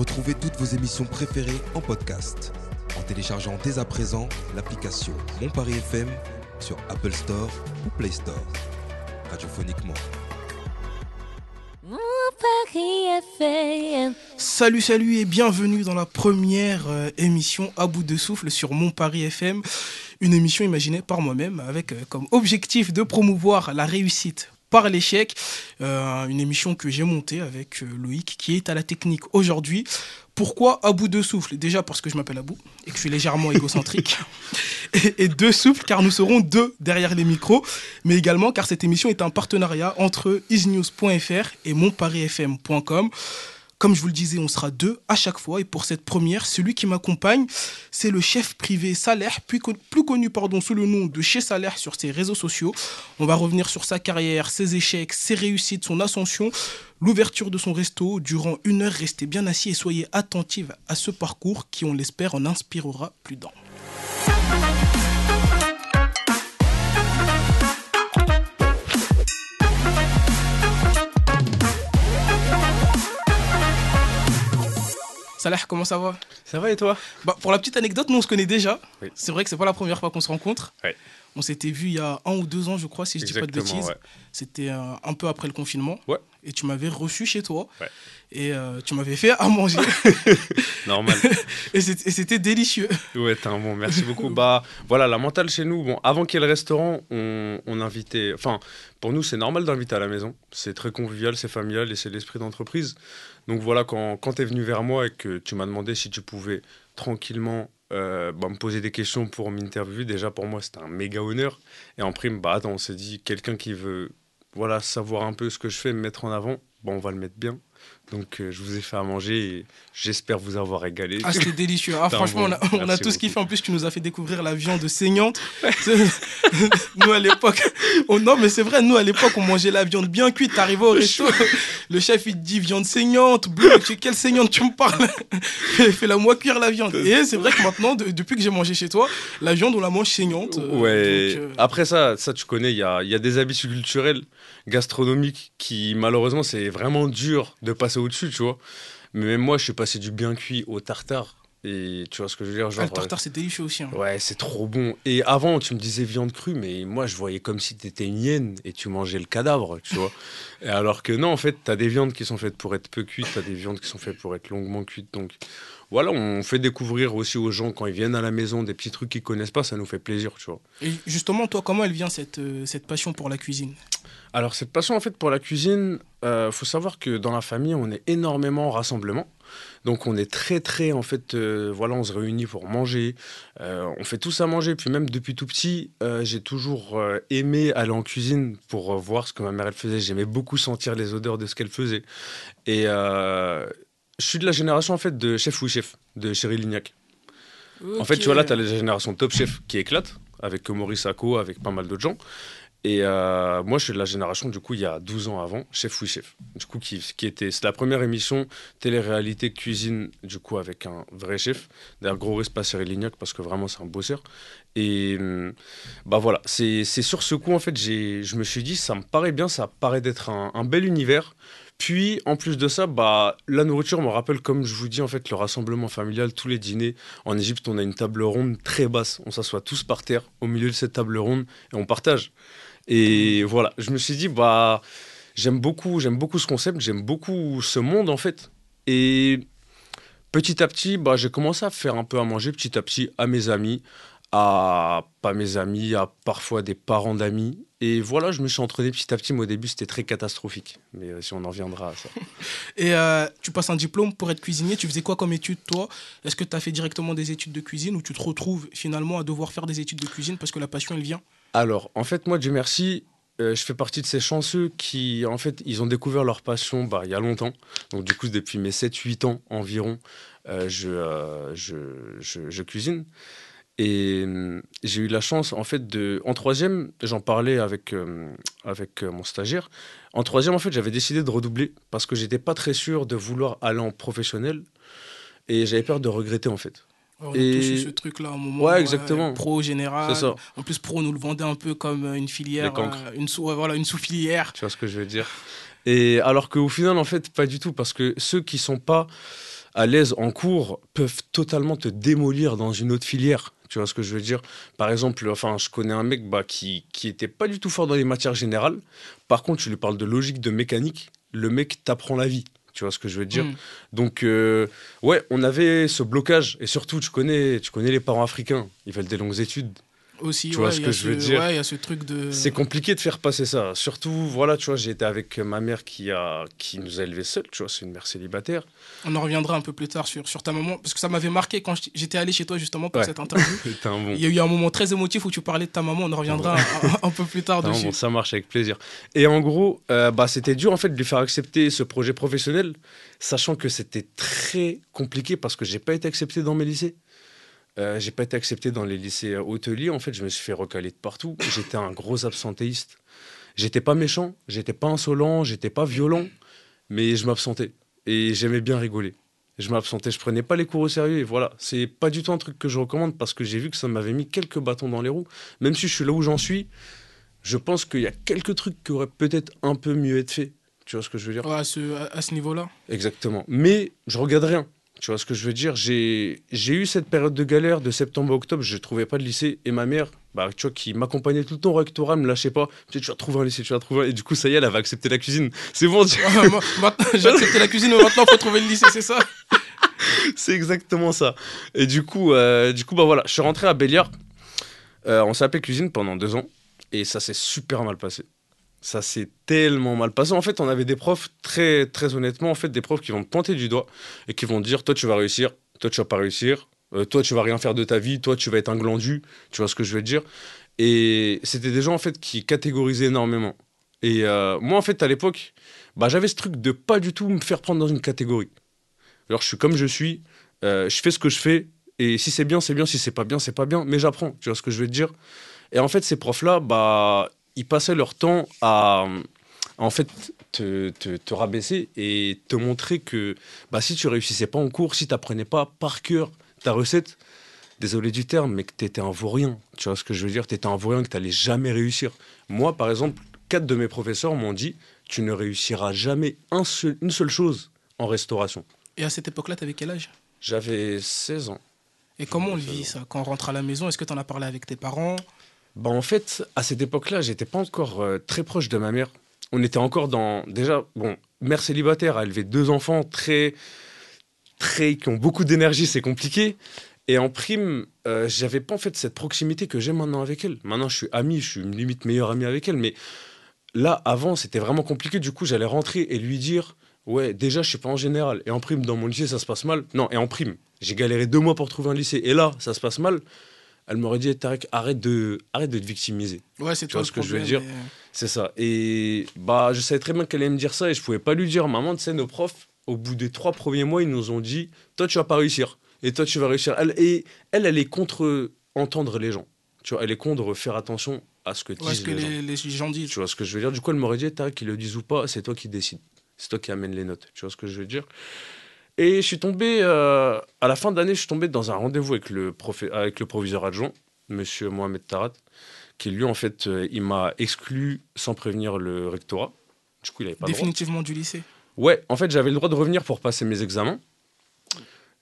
Retrouvez toutes vos émissions préférées en podcast en téléchargeant dès à présent l'application Mon Paris FM sur Apple Store ou Play Store. Radiophoniquement. Mon Paris FM. Salut, salut et bienvenue dans la première euh, émission à bout de souffle sur Mon Paris FM. Une émission imaginée par moi-même avec euh, comme objectif de promouvoir la réussite par l'échec. Euh, une émission que j'ai montée avec euh, Loïc qui est à la technique aujourd'hui. Pourquoi à bout de souffle Déjà parce que je m'appelle Abou et que je suis légèrement égocentrique. et, et de souffle car nous serons deux derrière les micros. Mais également car cette émission est un partenariat entre isnews.fr et monparisfm.com. Comme je vous le disais, on sera deux à chaque fois. Et pour cette première, celui qui m'accompagne, c'est le chef privé Saler, plus, plus connu pardon, sous le nom de Chez Saler sur ses réseaux sociaux. On va revenir sur sa carrière, ses échecs, ses réussites, son ascension, l'ouverture de son resto. Durant une heure, restez bien assis et soyez attentifs à ce parcours qui, on l'espère, en inspirera plus d'un. Salah, comment ça va? Ça va et toi? Bah, pour la petite anecdote, nous on se connaît déjà. Oui. C'est vrai que c'est pas la première fois qu'on se rencontre. On s'était vu il y a un ou deux ans, je crois, si je dis pas de Exactement, bêtises. ouais. C'était euh, un peu après le confinement. Ouais. Et tu m'avais reçu chez toi. Ouais. Et euh, tu m'avais fait à manger. Normal. et c'était et c'était délicieux. ouais, t'es un bon, merci beaucoup. Bah voilà, la mentale chez nous, bon, avant qu'il y ait le restaurant, on, on invitait. Enfin, pour nous, c'est normal d'inviter à la maison. C'est très convivial, c'est familial et c'est l'esprit d'entreprise. Donc voilà, quand, quand tu es venu vers moi et que tu m'as demandé si tu pouvais tranquillement euh, bah, me poser des questions pour m'interviewer, déjà pour moi, c'était un méga honneur. Et en prime, bah attends, on s'est dit, quelqu'un qui veut voilà, savoir un peu ce que je fais, me mettre en avant, bah, on va le mettre bien. Donc euh, je vous ai fait à manger et j'espère vous avoir régalé. Ah, c'était délicieux. Ah, franchement, bon. on a, on a Merci tous kiffé. En plus, tu nous as fait découvrir la viande saignante. nous, à l'époque, on- non, mais c'est vrai, nous, à l'époque, on mangeait la viande bien cuite. T'arrivais au resto, le chef, il te dit viande saignante. Bleu, tu quelle saignante tu me parles? Fais- Fais-la moi cuire la viande. Et c'est vrai que maintenant, de- depuis que j'ai mangé chez toi, la viande, on la mange saignante. Euh, Ouais. donc, euh, Après ça, ça tu connais, il y a, il y a des habitudes culturelles, gastronomiques qui malheureusement c'est vraiment dur de passer au-dessus, tu vois. Mais même moi, je suis passé du bien cuit au tartare. Et tu vois ce que je veux dire ah, genre, le tartare, c'est délicieux aussi. hein. Ouais, c'est trop bon. Et avant, tu me disais viande crue, mais moi, je voyais comme si t'étais une hyène et tu mangeais le cadavre, tu vois. Et alors que non, en fait, t'as des viandes qui sont faites pour être peu cuites, t'as des viandes qui sont faites pour être longuement cuites. Donc voilà, on fait découvrir aussi aux gens quand ils viennent à la maison des petits trucs qu'ils connaissent pas, ça nous fait plaisir, tu vois. Et justement, toi, comment elle vient cette, euh, cette passion pour la cuisine? Alors cette passion en fait pour la cuisine, euh, faut savoir que dans la famille on est énormément en rassemblement. Donc on est très très en fait euh, voilà on se réunit pour manger, Euh, on fait tous à manger puis même depuis tout petit euh, j'ai toujours aimé aller en cuisine pour voir ce que ma mère elle faisait. J'aimais beaucoup sentir les odeurs de ce qu'elle faisait et je suis de la génération en fait de chef ou chef de Chéri Lignac. En fait, tu vois, là, tu as la génération Top Chef qui éclate, avec Maurice Sacco, avec pas mal d'autres gens. Et euh, moi, je suis de la génération, du coup, il y a 12 ans avant, Chef Oui Chef. Du coup, qui, qui était, c'est la première émission télé-réalité cuisine, du coup, avec un vrai chef. D'ailleurs, gros respect à Cyril Lignac, parce que vraiment, c'est un bosseur. Et hum, bah voilà, c'est sur ce coup, en fait, je me suis dit, ça me paraît bien, ça paraît d'être un, un bel univers. Puis, en plus de ça, bah, la nourriture me rappelle, comme je vous dis, en fait, le rassemblement familial, tous les dîners. En Égypte, on a une table ronde très basse. On s'assoit tous par terre, au milieu de cette table ronde, et on partage. Et voilà, je me suis dit, bah, j'aime beaucoup, j'aime beaucoup ce concept, j'aime beaucoup ce monde, en fait. Et petit à petit, bah, j'ai commencé à faire un peu à manger, petit à petit, à mes amis, à pas mes amis, à parfois des parents d'amis. Et voilà, je me suis entraîné petit à petit, mais au début, c'était très catastrophique. Mais euh, si on en reviendra à ça. Et euh, tu passes un diplôme pour être cuisinier. Tu faisais quoi comme étude, toi? Est-ce que tu as fait directement des études de cuisine ou tu te retrouves finalement à devoir faire des études de cuisine parce que la passion, elle vient? Alors, en fait, moi, Dieu merci, euh, je fais partie de ces chanceux qui, en fait, ils ont découvert leur passion bah, il y a longtemps. Donc, du coup, depuis mes 7-8 ans environ, euh, je, euh, je, je- cuisine. Et j'ai eu la chance, en fait, de. En troisième, j'en parlais avec, avec mon stagiaire. En troisième, en fait, j'avais décidé de redoubler parce que j'étais pas très sûr de vouloir aller en professionnel. Et j'avais peur de regretter, en fait. On Et- ce truc-là à un moment. Ouais, exactement. pro, général. Ça. En plus, pro, nous le vendait un peu comme euh, une filière. Euh, une sous, voilà, une sous-filière. Tu vois ce que je veux dire Et alors qu'au final, en fait, pas du tout, parce que ceux qui sont pas à l'aise en cours peuvent totalement te démolir dans une autre filière. Tu vois ce que je veux dire? Par exemple, enfin, je connais un mec bah, qui, qui était pas du tout fort dans les matières générales. Par contre, tu lui parles de logique, de mécanique. Le mec t'apprend la vie. Tu vois ce que je veux dire Mm. Donc, euh, ouais, on avait ce blocage. Et surtout, tu connais, tu connais les parents africains. Ils veulent des longues études. Aussi, Tu ouais, vois ce que je veux dire Ouais, y a ce truc de. C'est compliqué de faire passer ça. Surtout, voilà, tu vois, j'ai été avec ma mère qui, a, qui nous a élevés seuls. Tu vois, c'est une mère célibataire. On en reviendra un peu plus tard sur, sur ta maman, parce que ça m'avait marqué quand j'étais- allé chez toi justement pour Ouais. cette interview. Bon. Il y a eu un moment très émotif où tu parlais de ta maman, on en reviendra un, un peu plus tard dessus. bon, ça marche avec plaisir. Et en gros, euh, bah, c'était dur en fait de lui faire accepter ce projet professionnel, sachant que c'était très compliqué parce que j'ai pas été accepté dans mes lycées. Euh, j'ai pas été accepté dans les lycées hôteliers. En fait, je me suis fait recaler de partout. J'étais un gros absentéiste. J'étais pas méchant, j'étais pas insolent, j'étais pas violent, mais je m'absentais et j'aimais bien rigoler. Je m'absentais, je prenais pas les cours au sérieux et voilà. C'est pas du tout un truc que je recommande parce que j'ai vu que ça m'avait mis quelques bâtons dans les roues. Même si je suis là où j'en suis, je pense qu'il y a quelques trucs qui auraient peut-être un peu mieux été faits. Tu vois ce que je veux dire? Ouais, à ce, à- à ce niveau-là. Exactement. Mais je regarde rien. Tu vois ce que je veux dire? J'ai eu cette période de galère de septembre à octobre, je ne trouvais pas de lycée. Et ma mère, bah, tu vois, qui m'accompagnait tout le temps au rectorat, me lâchait pas. Tu, sais, tu vas trouver un lycée, tu vas trouver un... Et du coup, ça y est, elle avait accepté la cuisine. C'est bon, tu- maintenant, J'ai accepté la cuisine, mais maintenant, il faut trouver le lycée, c'est ça? C'est exactement ça. Et du coup, euh, du coup bah voilà, je suis rentré à Béliard. Euh, on s'est appelé cuisine pendant deux ans. Et ça s'est super mal passé. Ça s'est tellement mal passé. En fait, on avait des profs, très, très honnêtement, en fait, des profs qui vont te pointer du doigt et qui vont dire Toi, tu vas réussir, toi, tu vas pas réussir, euh, toi, tu vas rien faire de ta vie, toi, tu vas être un glandu. Tu vois ce que je veux dire? Et c'était des gens, en fait, qui catégorisaient énormément. Et euh, moi, en fait, à l'époque, bah, j'avais ce truc de pas du tout me faire prendre dans une catégorie. Alors, je suis comme je suis, euh, je fais ce que je fais, et si c'est bien, c'est bien, si c'est pas bien, c'est pas bien, mais j'apprends. Tu vois ce que je veux te dire? Et en fait, ces profs-là, bah, ils passaient leur temps à, à, en fait, te, te, te rabaisser et te montrer que bah, si tu réussissais pas en cours, si tu n'apprenais pas par cœur ta recette, désolé du terme, mais que tu étais un vaurien. Tu vois ce que je veux dire? Tu étais un vaurien, que tu n'allais jamais réussir. Moi, par exemple, quatre de mes professeurs m'ont dit tu ne réussiras jamais un seul- une seule chose en restauration. Et à cette époque-là, t'avais quel âge? J'avais 16 ans. Et comment on vit ça? Quand on rentre à la maison, est-ce que t'en as parlé avec tes parents? Bah en fait, à cette époque-là, j'étais pas encore euh, très proche de ma mère. On était encore dans déjà bon, mère célibataire a élevé deux enfants très très qui ont beaucoup d'énergie, c'est compliqué. Et en prime, euh, j'avais pas en fait cette proximité que j'ai maintenant avec elle. Maintenant, je suis ami, je suis limite meilleur ami avec elle, mais là avant, c'était vraiment compliqué. Du coup, j'allais rentrer et lui dire Ouais, déjà, je suis pas en général. Et en prime, dans mon lycée, ça se passe mal. Non, et en prime, j'ai galéré deux mois pour trouver un lycée. Et là, ça se passe mal. Elle m'aurait dit Tarek, arrête de, arrête de te victimiser. Ouais, c'est Tu toi vois le ce que je veux dire et- C'est ça. Et bah, je savais très bien qu'elle allait me dire ça et je pouvais pas lui dire. Maman, tu sais, nos profs, au bout des trois premiers mois, ils nous ont dit Toi, tu vas pas réussir. Et toi, tu vas réussir. Elle, et elle, elle est contre entendre les gens. Tu vois, elle est contre faire attention à ce que Ouais, disent ce que les gens. les, les gens disent. Tu vois ce que je veux dire? Du coup, elle m'aurait dit, Tarek, qu'ils le disent ou pas, c'est toi qui décides. C'est toi qui amène les notes. Tu vois ce que je veux dire? Et je suis tombé, euh, à la fin d'année, je suis tombé dans un rendez-vous avec le, avec le proviseur adjoint, monsieur Mohamed Tarat, qui lui, en fait, euh, il m'a exclu sans prévenir le rectorat. Du coup, il avait pas le droit. Définitivement du lycée. Ouais, en fait, j'avais le droit de revenir pour passer mes examens.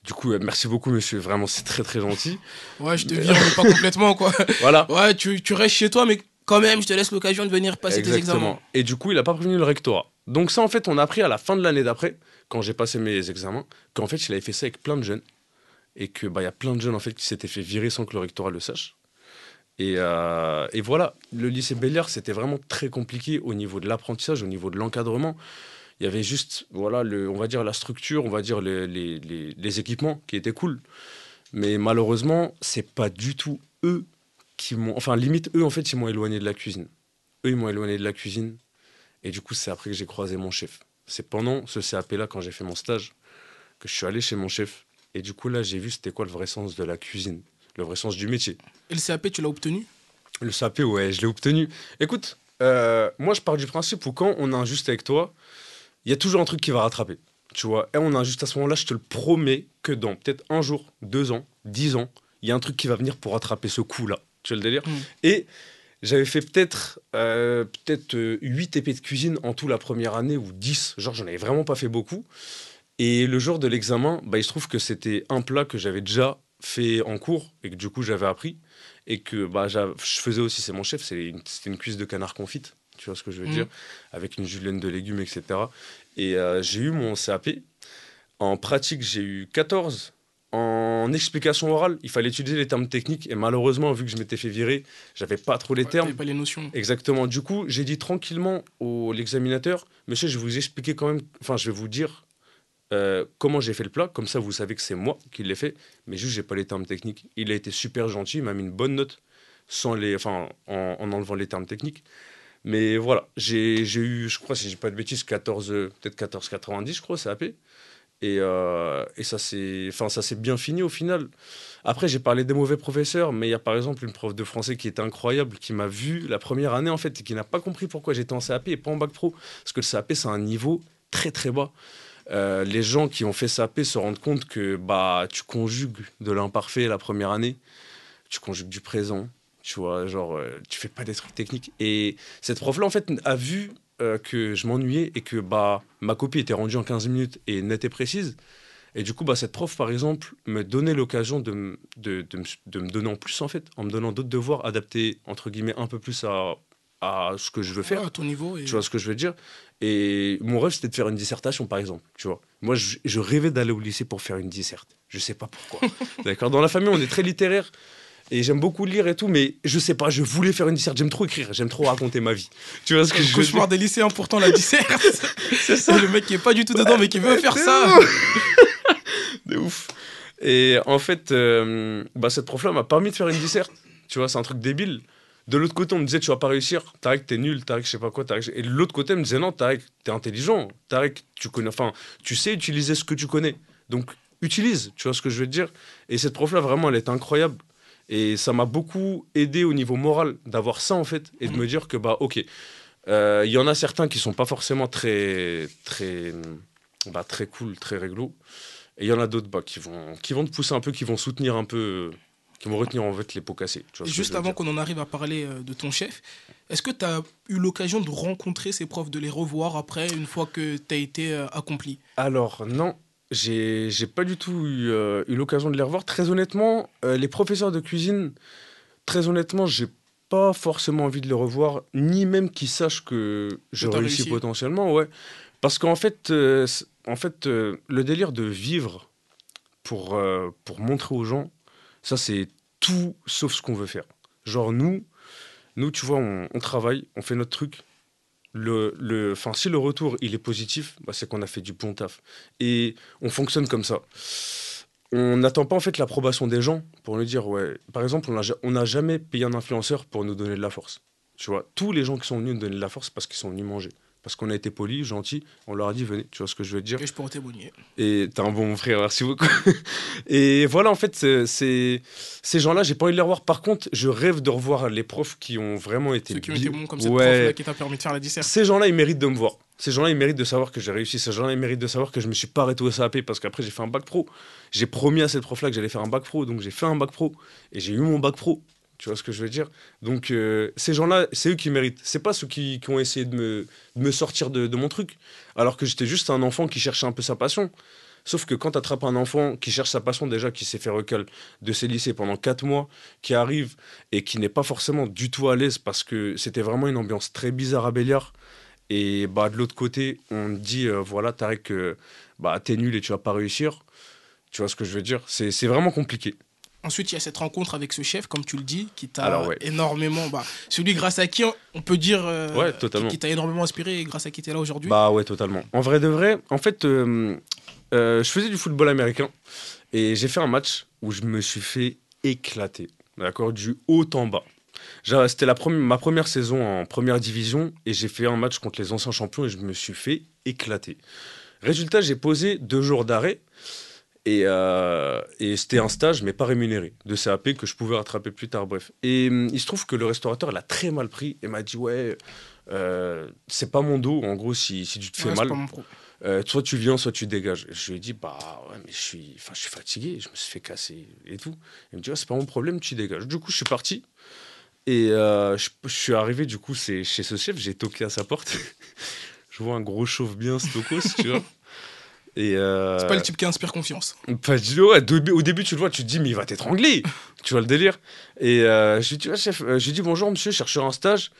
Du coup, euh, merci beaucoup, monsieur. Vraiment, c'est très, très gentil. Ouais, je te vire, mais pas complètement, quoi. Voilà. Ouais, tu, tu restes chez toi, mais quand même, je te laisse l'occasion de venir passer tes examens. Et du coup, il n'a pas prévenu le rectorat. Donc ça, en fait, on a appris à la fin de l'année d'après, quand j'ai passé mes examens, qu'en fait, il avait fait ça avec plein de jeunes. Et que bah, y a plein de jeunes, en fait, qui s'étaient fait virer sans que le rectorat le sache. Et, euh, voilà, le lycée Béliard, c'était vraiment très compliqué au niveau de l'apprentissage, au niveau de l'encadrement. Il y avait juste, voilà, on va dire la structure, on va dire les équipements qui étaient cool. Mais malheureusement, c'est pas du tout eux qui m'ont. Enfin, limite, eux, en fait, ils m'ont éloigné de la cuisine. Eux, ils m'ont éloigné de la cuisine. Et du coup, c'est après que j'ai croisé mon chef. C'est pendant ce CAP-là, quand j'ai fait mon stage, que je suis allé chez mon chef. Et du coup, là, j'ai vu c'était quoi le vrai sens de la cuisine, le vrai sens du métier. Et le CAP, tu l'as obtenu? Le CAP, ouais, je l'ai obtenu. Écoute, euh, moi, je pars du principe où quand on est injuste avec toi, il y a toujours un truc qui va rattraper. Tu vois, et on est injuste à ce moment-là, je te le promets que dans peut-être un jour, deux ans, dix ans, il y a un truc qui va venir pour rattraper ce coup-là. Tu vois le délire? Mm. Et j'avais fait peut-être euh, peut-être euh, 8 épées de cuisine en tout la première année ou 10. Genre, j'en avais vraiment pas fait beaucoup. Et le jour de l'examen, bah, il se trouve que c'était un plat que j'avais déjà fait en cours et que du coup j'avais appris et que bah, je faisais aussi, c'est mon chef, une- c'était une cuisse de canard confite, tu vois ce que je veux Mhm. dire, avec une julienne de légumes, etc. Et euh, j'ai eu mon CAP. En pratique, j'ai eu 14. En explication orale, il fallait utiliser les termes techniques et malheureusement, vu que je m'étais fait virer, j'avais pas trop les Ouais, termes. pas les notions. Exactement. Du coup, j'ai dit tranquillement au l'examinateur, monsieur, je vais vous expliquer quand même, enfin, je vais vous dire euh, comment j'ai fait le plat, comme ça vous savez que c'est moi qui l'ai fait, mais juste j'ai pas les termes techniques. Il a été super gentil, il m'a mis une bonne note sans les, enfin, en, en enlevant les termes techniques. Mais voilà, j'ai eu, je crois, si j'ai pas de bêtises, 14, euh, peut-être 14,90, je crois, CAP. Et, euh, ça s'est bien fini au final. Après, j'ai parlé des mauvais professeurs, mais il y a par exemple une prof de français qui était incroyable, qui m'a vu la première année en fait, et qui n'a pas compris pourquoi j'étais en CAP et pas en bac pro. Parce que le CAP, c'est un niveau très très bas. Euh, les gens qui ont fait CAP se rendent compte que bah, tu conjugues de l'imparfait la première année, tu conjugues du présent, tu vois, genre, euh, tu fais pas des trucs techniques. Et cette prof-là, en fait, a vu euh, que je m'ennuyais et que bah, ma copie était rendue en 15 minutes et nette et précise. Et du coup, bah, cette prof, par exemple, me donnait l'occasion de, me- de, de me, de me donner en plus, en fait, en me donnant d'autres devoirs adaptés, entre guillemets, un peu plus à, à ce que je veux faire. Ouais, à ton niveau. Et... Tu vois ce que je veux dire? Et mon rêve, c'était de faire une dissertation, par exemple. Tu vois Moi, je, je rêvais d'aller au lycée pour faire une disserte. Je sais pas pourquoi. D'accord? Dans la famille, on est très littéraire. Et j'aime beaucoup lire et tout, mais je sais pas, je voulais faire une disserte. J'aime trop écrire, j'aime trop raconter ma vie. Tu vois ce que Le je veux dire cauchemar des lycéens, pourtant la disserte. C'est ça. le mec qui est pas du tout dedans, mais qui veut faire ça. de ouf. Et en fait, euh, bah, cette prof-là m'a permis de faire une disserte. Tu vois, c'est un truc débile. De l'autre côté, on me disait, tu vas pas réussir. Tarek, t'es nul. Tarek, je sais pas quoi. Tarek, Et de l'autre côté, on me disait, non, Tarek, t'es intelligent. Tarek, tu connais, enfin, tu sais utiliser ce que tu connais. Donc, utilise. Tu vois ce que je veux te dire Et cette prof-là, vraiment, elle est incroyable. Et ça m'a beaucoup aidé au niveau moral d'avoir ça, en fait, et de me dire que, bah, ok, euh, il y en a certains qui sont pas forcément très, très, bah, très cool, très réglo. Et il y en a d'autres bah, qui, vont, qui vont te pousser un peu, qui vont soutenir un peu, euh, qui vont retenir en fait les pots cassés. tu vois juste avant qu'on en arrive à parler euh, de ton chef, est-ce que tu as eu l'occasion de rencontrer ces profs, de les revoir après, une fois que tu as été euh, accompli? Alors, non, j'ai j'ai pas du tout eu, euh, eu l'occasion de les revoir. Très honnêtement, euh, les professeurs de cuisine, très honnêtement, j'ai pas forcément envie de les revoir, ni même qu'ils sachent que je réussis réussi. potentiellement, ouais. Parce qu'en fait, euh, en fait le délire de vivre pour, pour montrer aux gens, ça c'est tout sauf ce qu'on veut faire. Genre nous, nous tu vois, on, on travaille, on fait notre truc. Le, le, enfin, si le retour il est positif, bah, c'est qu'on a fait du bon taf. Et on fonctionne comme ça. On n'attend pas en fait l'approbation des gens pour nous dire ouais. Par exemple, on n'a ja- on n'a jamais payé un influenceur pour nous donner de la force. Tu vois, tous les gens qui sont venus nous donner de la force parce qu'ils sont venus manger. Parce qu'on a été polis, gentils, on leur a dit venez, tu vois ce que je veux dire Et je pourrais témoigner. et t'es un bon frère, merci beaucoup. Et voilà, en fait, c'est- ces gens-là, j'ai pas envie de les revoir. Par contre, je rêve de revoir les profs qui ont vraiment été Ceux qui ont été bons comme cette Ouais. prof-là qui t'a permis de faire la disserte. Ces gens-là, ils méritent de me voir. Ces gens-là, ils méritent de savoir que j'ai réussi. Ces gens-là, ils méritent de savoir que je me suis pas arrêté au CAP parce qu'après, j'ai fait un bac pro. J'ai promis à cette prof-là que j'allais faire un bac pro, donc j'ai fait un bac pro et j'ai eu mon bac pro. Tu vois ce que je veux dire? Donc, euh, ces gens-là, c'est eux qui méritent. C'est pas ceux qui, ont essayé de me, sortir de, mon truc. Alors que j'étais juste un enfant qui cherchait un peu sa passion. Sauf que quand tu attrapes un enfant qui cherche sa passion, déjà, qui s'est fait recal de ses lycées pendant 4 mois, qui arrive et qui n'est pas forcément du tout à l'aise parce que c'était vraiment une ambiance très bizarre à Béliard. Et bah, de l'autre côté, on dit, euh, voilà, Tarek, euh, bah, t'es nul et tu vas pas réussir. Tu vois ce que je veux dire? C'est vraiment compliqué. Ensuite, il y a cette rencontre avec ce chef, comme tu le dis, qui t'a ouais. énormément. Bah, celui grâce à qui on- peut dire. euh, Ouais, totalement. Qui, qui t'a énormément inspiré et grâce à qui tu es là aujourd'hui. Bah ouais, totalement. En vrai de vrai, en fait, euh, euh, je faisais du football américain et j'ai fait un match où je me suis fait éclater, d'accord, du haut en bas. C'était ma première saison en première division et j'ai fait un match contre les anciens champions et je me suis fait éclater. Résultat, j'ai posé deux jours d'arrêt et, euh, et c'était un stage, mais pas rémunéré, de CAP que je pouvais rattraper plus tard, bref. Et hum, il se trouve que le restaurateur l'a très mal pris et m'a dit Ouais, euh, c'est pas mon dos, en gros, si, si tu te fais Ouais, mal, euh, soit tu viens, soit tu dégages. Et je lui ai dit Bah ouais, mais je suis, je suis fatigué, je me suis fait casser et tout. Il me dit Ouais, c'est pas mon problème, tu dégages. Du coup, je suis parti. Et je, je suis arrivé, du coup, chez ce chef, j'ai toqué à sa porte. je vois un gros chauve bien stokos, tu vois. Et euh, C'est pas le type qui inspire confiance. pas ouais, au début, tu le vois, tu te dis, mais il va t'étrangler. tu vois le délire. Et euh, je lui dis, ouais, chef, euh, je lui dis, bonjour monsieur, je cherche un stage.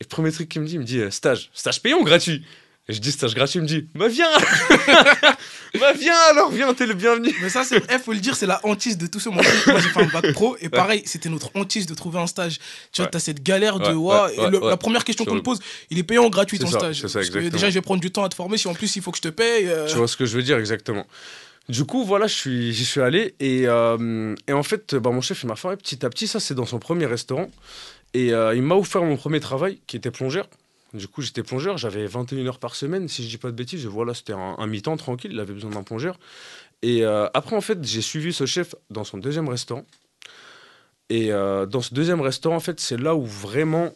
Et le premier truc qu'il me dit, il me dit, stage, stage payant ou gratuit Et je dis, stage gratuit, il me dit, bah viens Bah viens alors, viens, t'es le bienvenu. Mais ça, c'est, eh, faut le dire, c'est la hantise de tout ce monde. Moi, j'ai fait un bac pro et pareil, c'était notre hantise de trouver un stage. Tu vois, Ouais. t'as cette galère de Ouais, ouah, ouais, et le- ouais, la première question qu'on te pose, il est payant ou gratuit ton ça, stage? ça, Parce que déjà, je vais prendre du temps à te former. Si en plus il faut que je te paye. euh, Tu vois ce que je veux dire exactement. Du coup, voilà, je suis, j'y suis allé et, euh, et en fait, bah, mon chef, il m'a formé petit à petit. Ça, c'est dans son premier restaurant. Et euh, il m'a offert mon premier travail, qui était plongeur. Du coup, j'étais plongeur, j'avais 21 heures par semaine, si je dis pas de bêtises. Voilà, c'était un, un mi-temps tranquille, il avait besoin d'un plongeur. Et euh, après, en fait, j'ai suivi ce chef dans son deuxième restaurant. Et euh, dans ce deuxième restaurant, en fait, c'est là où vraiment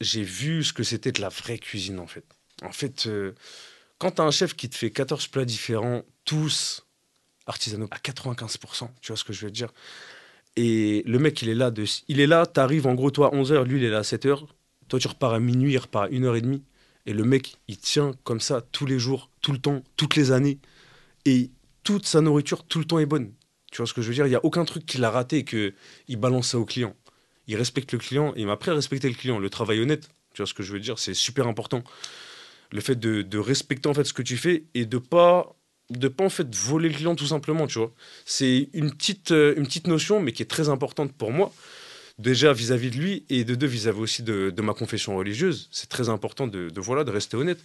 j'ai vu ce que c'était de la vraie cuisine, en fait. En fait, euh, quand tu as un chef qui te fait 14 plats différents, tous artisanaux, à 95%, tu vois ce que je veux dire? Et le mec, il est là, de, il est là, t'arrives en gros, toi, à 11h, lui, il est là à 7h. Toi, tu repars à minuit, il repart à 1h30. Et le mec, il tient comme ça tous les jours, tout le temps, toutes les années. Et toute sa nourriture, tout le temps est bonne. Tu vois ce que je veux dire? Il n'y a aucun truc qu'il a raté et qu'il balance ça au client. Il respecte le client et il m'a à respecter le client. Le travail honnête, tu vois ce que je veux dire? C'est super important. Le fait de, de respecter en fait ce que tu fais et de pas de pas en fait voler le client tout simplement, tu vois. C'est une petite, euh, une petite notion mais qui est très importante pour moi. Déjà vis-à-vis de lui et de deux vis-à-vis aussi de, de ma confession religieuse. C'est très important de, de, voilà, de rester honnête.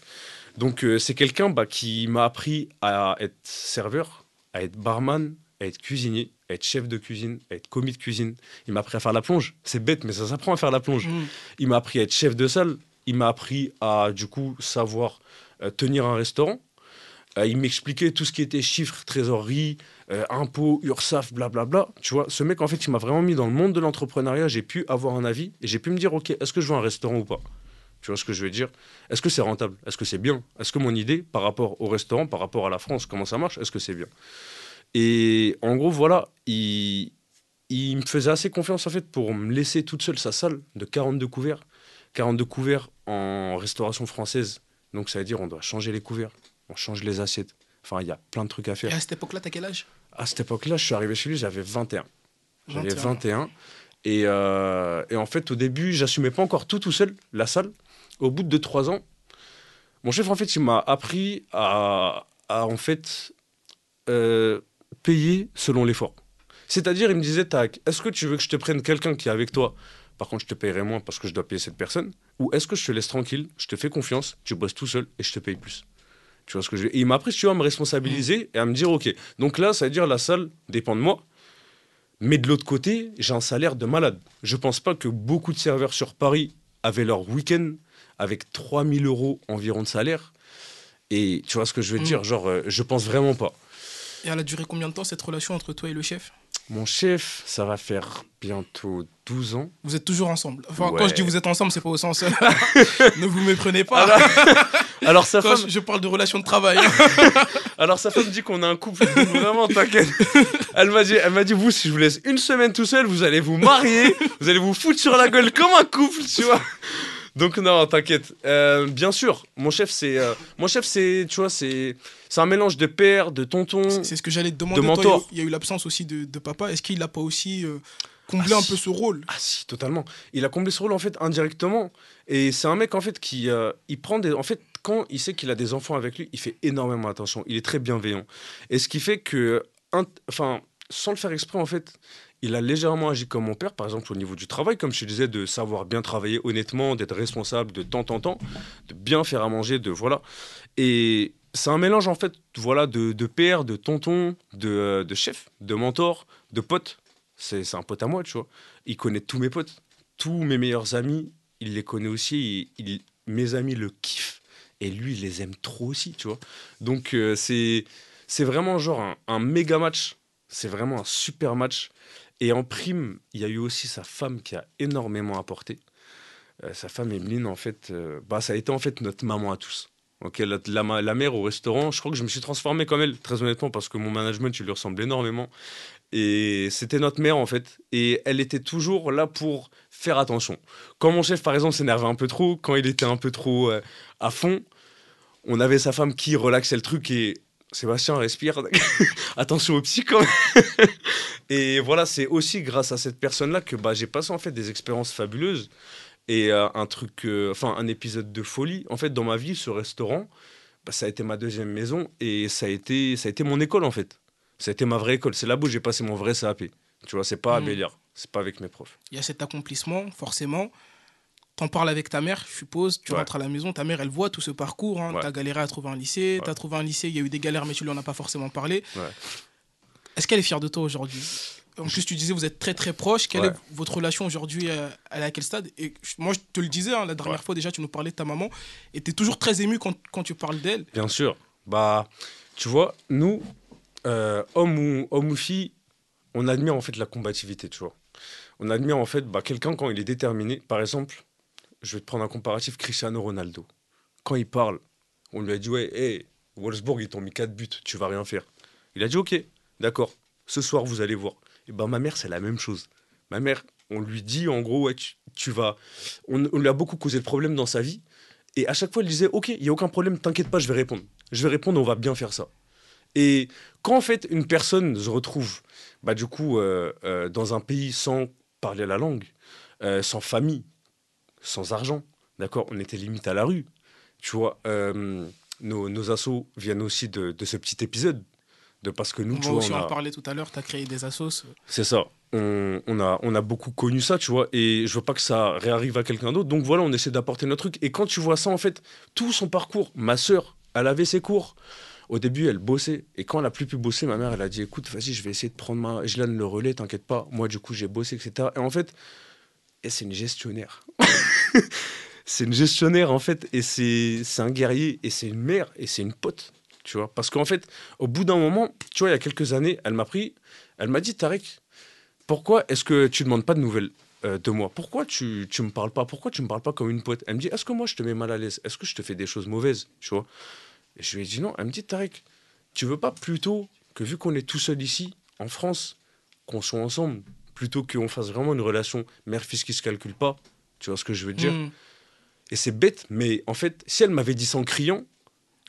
Donc euh, c'est quelqu'un bah, qui m'a appris à être serveur, à être barman, à être cuisinier, à être chef de cuisine, à être commis de cuisine. Il m'a appris à faire la plonge. C'est bête, mais ça s'apprend à faire la plonge. mm. Il m'a appris à être chef de salle. Il m'a appris à, du coup, savoir euh, tenir un restaurant. Euh, il m'expliquait tout ce qui était chiffres, trésorerie, euh, impôts, URSAF, blablabla. Tu vois, ce mec, en fait, il m'a vraiment mis dans le monde de l'entrepreneuriat. J'ai pu avoir un avis et j'ai pu me dire, OK, est-ce que je veux un restaurant ou pas? Tu vois ce que je veux dire? Est-ce que c'est rentable? Est-ce que c'est bien? Est-ce que mon idée, par rapport au restaurant, par rapport à la France, comment ça marche Est-ce que c'est bien? Et en gros, voilà, il, il me faisait assez confiance, en fait, pour me laisser toute seule sa salle de 42 couverts. 42 couverts en restauration française. Donc, ça veut dire on doit changer les couverts, on change les assiettes. Enfin, il y a plein de trucs à Et faire. à cette époque-là, t'as quel âge? À cette époque-là, je suis arrivé chez lui, j'avais 21. J'avais 21. 21. Et, euh, et en fait, au début, j'assumais pas encore tout tout seul, la salle. Au bout de 2-3 ans, mon chef, en fait, il m'a appris à, à, en fait, euh, payer selon l'effort. C'est-à-dire, il me disait, tac, est-ce que tu veux que je te prenne quelqu'un qui est avec toi? Par contre, je te paierai moins parce que je dois payer cette personne. Ou est-ce que je te laisse tranquille, je te fais confiance, tu bosses tout seul et je te paye plus tu vois ce que je veux Et il m'a appris, tu vois, à me responsabiliser et à me dire, OK, donc là, ça veut dire la salle dépend de moi. Mais de l'autre côté, j'ai un salaire de malade. Je pense pas que beaucoup de serveurs sur Paris avaient leur week-end avec 3000 euros environ de salaire. Et tu vois ce que je veux Mm. dire? Genre, euh, je pense vraiment pas. Et elle a duré combien de temps cette relation entre toi et le chef? Mon chef, ça va faire bientôt 12 ans. Vous êtes toujours ensemble. Enfin, Ouais. quand je dis vous êtes ensemble, c'est pas au sens. ne vous méprenez pas. Alors sa Quand femme, je, parle de relation de travail. alors sa femme dit qu'on a un couple. Vraiment, t'inquiète. Elle m'a dit, elle m'a dit, vous, si je vous laisse une semaine tout seul, vous allez vous marier, vous allez vous foutre sur la gueule comme un couple, tu vois. Donc non, t'inquiète. Euh, bien sûr, mon chef, c'est, euh, mon chef, c'est, tu vois, c'est, c'est un mélange de père, de tonton. C'est- ce que j'allais te demander. De mentor. il y a eu- il y a eu l'absence aussi de, de papa. Est-ce qu'il a pas aussi euh, comblé Ah, un si. peu ce rôle? Ah si, totalement. Il a comblé ce rôle en fait indirectement. Et c'est un mec en fait qui, il prend des, en fait, quand il sait qu'il a des enfants avec lui, il fait énormément attention. Il est très bienveillant. Et ce qui fait que, enfin, sans le faire exprès en fait, il a légèrement agi comme mon père, par exemple au niveau du travail, comme je te disais, de savoir bien travailler honnêtement, d'être responsable de temps en temps, de bien faire à manger, de voilà. Et c'est un mélange en fait, voilà, de, de père, de tonton, de, euh, de chef, de mentor, de pote. C'est un pote à moi, tu vois. Il connaît tous mes potes, tous mes meilleurs amis, il les connaît aussi. Mes amis le kiffent et lui, il les aime trop aussi, tu vois. Donc euh, c'est c'est vraiment genre un, méga match. C'est vraiment un super match. Et en prime, il y a eu aussi sa femme qui a énormément apporté. Euh, sa femme Emeline, en fait, euh, bah, ça a été en fait notre maman à tous. Ok, la, la, la mère au restaurant, je crois que je me suis transformé comme elle, très honnêtement, parce que mon management, il lui ressemble énormément. Et c'était notre mère, en fait. Et elle était toujours là pour faire attention. Quand mon chef, par exemple, s'énervait un peu trop, quand il était un peu trop à fond, on avait sa femme qui relaxait le truc et Sébastien, respire. Attention au psy quand même. et voilà, c'est aussi grâce à cette personne-là que bah, j'ai passé en fait des expériences fabuleuses et euh, un truc, euh, enfin un épisode de folie. En fait, dans ma vie, ce restaurant, bah, ça a été ma deuxième maison et ça a été, ça a été mon école en fait. Ça a été ma vraie école. C'est là où j'ai passé mon vrai CAP. Tu vois, c'est pas à Mhm. Béliard, c'est pas avec mes profs. Il y a cet accomplissement, forcément. T'en parles avec ta mère, je suppose. Tu Ouais. rentres à la maison, ta mère, elle voit tout ce parcours. Hein. Ouais. T'as galéré à trouver un lycée. Ouais. T'as trouvé un lycée, il y a eu des galères, mais tu lui en as pas forcément parlé. Est-ce qu'elle est fière de toi aujourd'hui? En plus, tu disais, vous êtes très très proches. Quelle est votre relation aujourd'hui euh, Elle est à quel stade? Et moi, je te le disais, hein, la dernière fois déjà, tu nous parlais de ta maman. Et t'es toujours très ému quand, quand tu parles d'elle. Bien sûr. Bah, tu vois, nous, euh, hommes ou, homme ou fille, on admire en fait la combativité, tu vois. On admire en fait bah, quelqu'un quand il est déterminé. Par exemple, je vais te prendre un comparatif, Cristiano Ronaldo. Quand il parle, on lui a dit, ouais, hey, Wolfsburg, ils t'ont mis 4 buts, tu vas rien faire. Il a dit, ok, d'accord, ce soir, vous allez voir. Et ben ma mère, c'est la même chose. Ma mère, on lui dit, en gros, ouais, tu, vas... On, on lui a beaucoup causé de problèmes dans sa vie. Et à chaque fois, elle disait, ok, il n'y a aucun problème, t'inquiète pas, je vais répondre. Je vais répondre, on va bien faire ça. Et quand en fait une personne se retrouve, bah, du coup, euh, euh, dans un pays sans parler la langue, euh, sans famille, sans argent, d'accord, on était limite à la rue. Tu vois, euh, nos, nos assos viennent aussi de, de ce petit épisode, de parce que nous, On tu vois, aussi on en a- parler tout à l'heure. T'as créé des assos. c'est ça. On, on a, on a beaucoup connu ça, tu vois, et je veux pas que ça réarrive à quelqu'un d'autre. Donc voilà, on essaie d'apporter notre truc. Et quand tu vois ça, en fait, tout son parcours, ma sœur, elle avait ses cours. Au début, elle bossait. Et quand elle a plus pu bosser, ma mère, elle a dit écoute, vas-y, je vais essayer de prendre ma. Je le relais, t'inquiète pas. Moi, du coup, j'ai bossé, etc. Et en fait, et c'est une gestionnaire. c'est une gestionnaire, en fait, et c'est un guerrier, et c'est une mère, et c'est une pote, tu vois. Parce qu'en fait, au bout d'un moment, tu vois, il y a quelques années, elle m'a pris, elle m'a dit Tarek, pourquoi est-ce que tu demandes pas de nouvelles euh, de moi? Pourquoi tu, tu me parles pas? Pourquoi tu me parles pas comme une pote? Elle me dit Est-ce que moi je te mets mal à l'aise? Est-ce que je te fais des choses mauvaises? Tu vois? Et je lui ai dit non. Elle me dit Tarek, tu veux pas plutôt que vu qu'on est tout seul ici, en France, qu'on soit ensemble, plutôt qu'on fasse vraiment une relation mère-fils qui se calcule pas Tu vois ce que je veux dire Hmm. Et c'est bête, mais en fait, si elle m'avait dit ça en criant,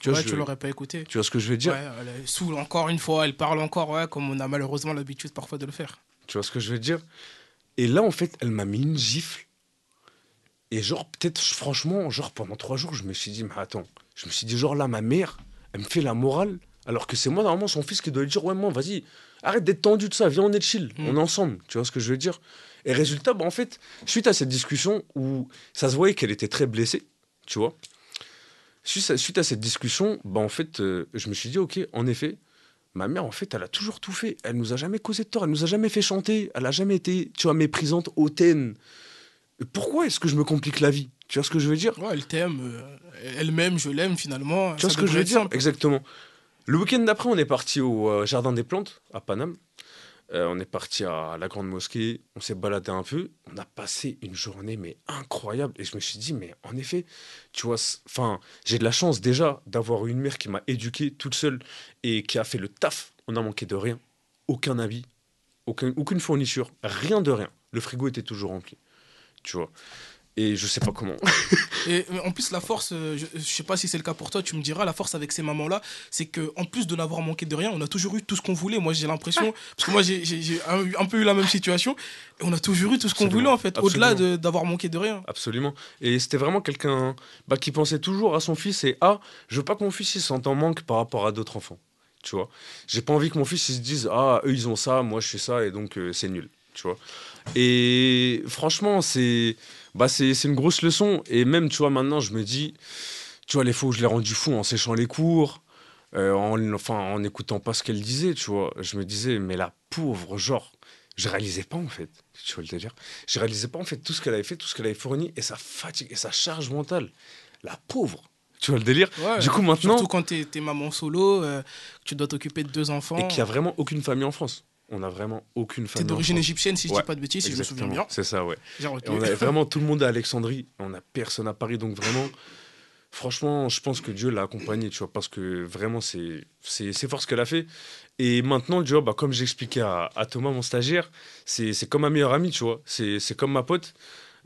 tu vois, ouais, je- tu l'aurais pas écouté. tu vois ce que je veux dire Ouais, elle est saoule encore une fois, elle parle encore, ouais, comme on a malheureusement l'habitude parfois de le faire. Tu vois ce que je veux dire Et là, en fait, elle m'a mis une gifle. Et genre, peut-être, franchement, genre, pendant trois jours, je me suis dit, mais attends, je me suis dit, genre, là, ma mère, elle me fait la morale, alors que c'est moi, normalement, son fils qui doit lui dire, ouais, maman, vas-y, arrête d'être tendu de ça, viens, on est chill, Mm. on est ensemble. Tu vois ce que je veux dire Et résultat, bah, en fait, suite à cette discussion où ça se voyait qu'elle était très blessée, tu vois, suite à, suite à cette discussion, bah, en fait, euh, je me suis dit, ok, en effet, Ma mère, en fait, elle a toujours tout fait. Elle nous a jamais causé de tort. Elle nous a jamais fait chanter. Elle a jamais été, tu vois, méprisante, hautaine. Pourquoi est-ce que je me complique la vie Tu vois ce que je veux dire? Ouais, elle t'aime, euh, elle m'aime, je l'aime finalement. Tu vois ce que je veux dire? simple. Exactement. Le week-end d'après, on est parti au euh, Jardin des Plantes, à Paname. Euh, on est parti à la Grande Mosquée. On s'est baladé un peu. On a passé une journée, mais incroyable. Et je me suis dit, mais en effet, tu vois, j'ai de la chance déjà d'avoir une mère qui m'a éduqué toute seule et qui a fait le taf. On n'a manqué de rien. Aucun habit, aucun, aucune fourniture, rien de rien. Le frigo était toujours rempli. Tu vois. Et je sais pas comment. Et mais en plus, la force, euh, je, je sais pas si c'est le cas pour toi, tu me diras, la force avec ces mamans-là, c'est que en plus de n'avoir manqué de rien, on a toujours eu tout ce qu'on voulait. Moi, j'ai l'impression, parce que moi, j'ai un, un peu eu la même situation, et on a toujours eu tout ce qu'on voulait, en fait, au-delà de- d'avoir manqué de rien. Absolument. Et c'était vraiment quelqu'un bah, qui pensait toujours à son fils et ah, je veux pas que mon fils il sente en manque par rapport à d'autres enfants. Tu vois, j'ai pas envie que mon fils il se dise ah eux ils ont ça, moi je suis ça et donc euh, c'est nul. Tu vois? Et franchement c'est bah c'est une grosse leçon et même tu vois maintenant je me dis tu vois les fois où je l'ai rendu fou en séchant les cours. euh, en, enfin, en écoutant pas ce qu'elle disait, tu vois, je me disais, mais la pauvre, genre, je réalisais pas en fait, tu vois le délire. Je réalisais pas en fait tout ce qu'elle avait fait, tout ce qu'elle avait fourni et sa fatigue et sa charge mentale. La pauvre, tu vois le délire. Ouais. Du coup maintenant, Surtout quand t'es es maman solo, euh, tu dois t'occuper de deux enfants. et qu'il y a vraiment aucune famille en France. On a vraiment aucune T'es famille. en d'origine égyptienne, si je Ouais, dis pas de bêtises, si je me souviens bien. C'est ça, ouais. Et on a vraiment tout le monde à Alexandrie, on a personne à Paris, donc vraiment, franchement, je pense que Dieu l'a accompagné, tu vois, parce que vraiment, c'est fort ce qu'elle a fait. Et maintenant, tu vois, bah, comme j'expliquais à, à Thomas, mon stagiaire, c'est comme ma meilleure amie, tu vois, c'est comme ma pote.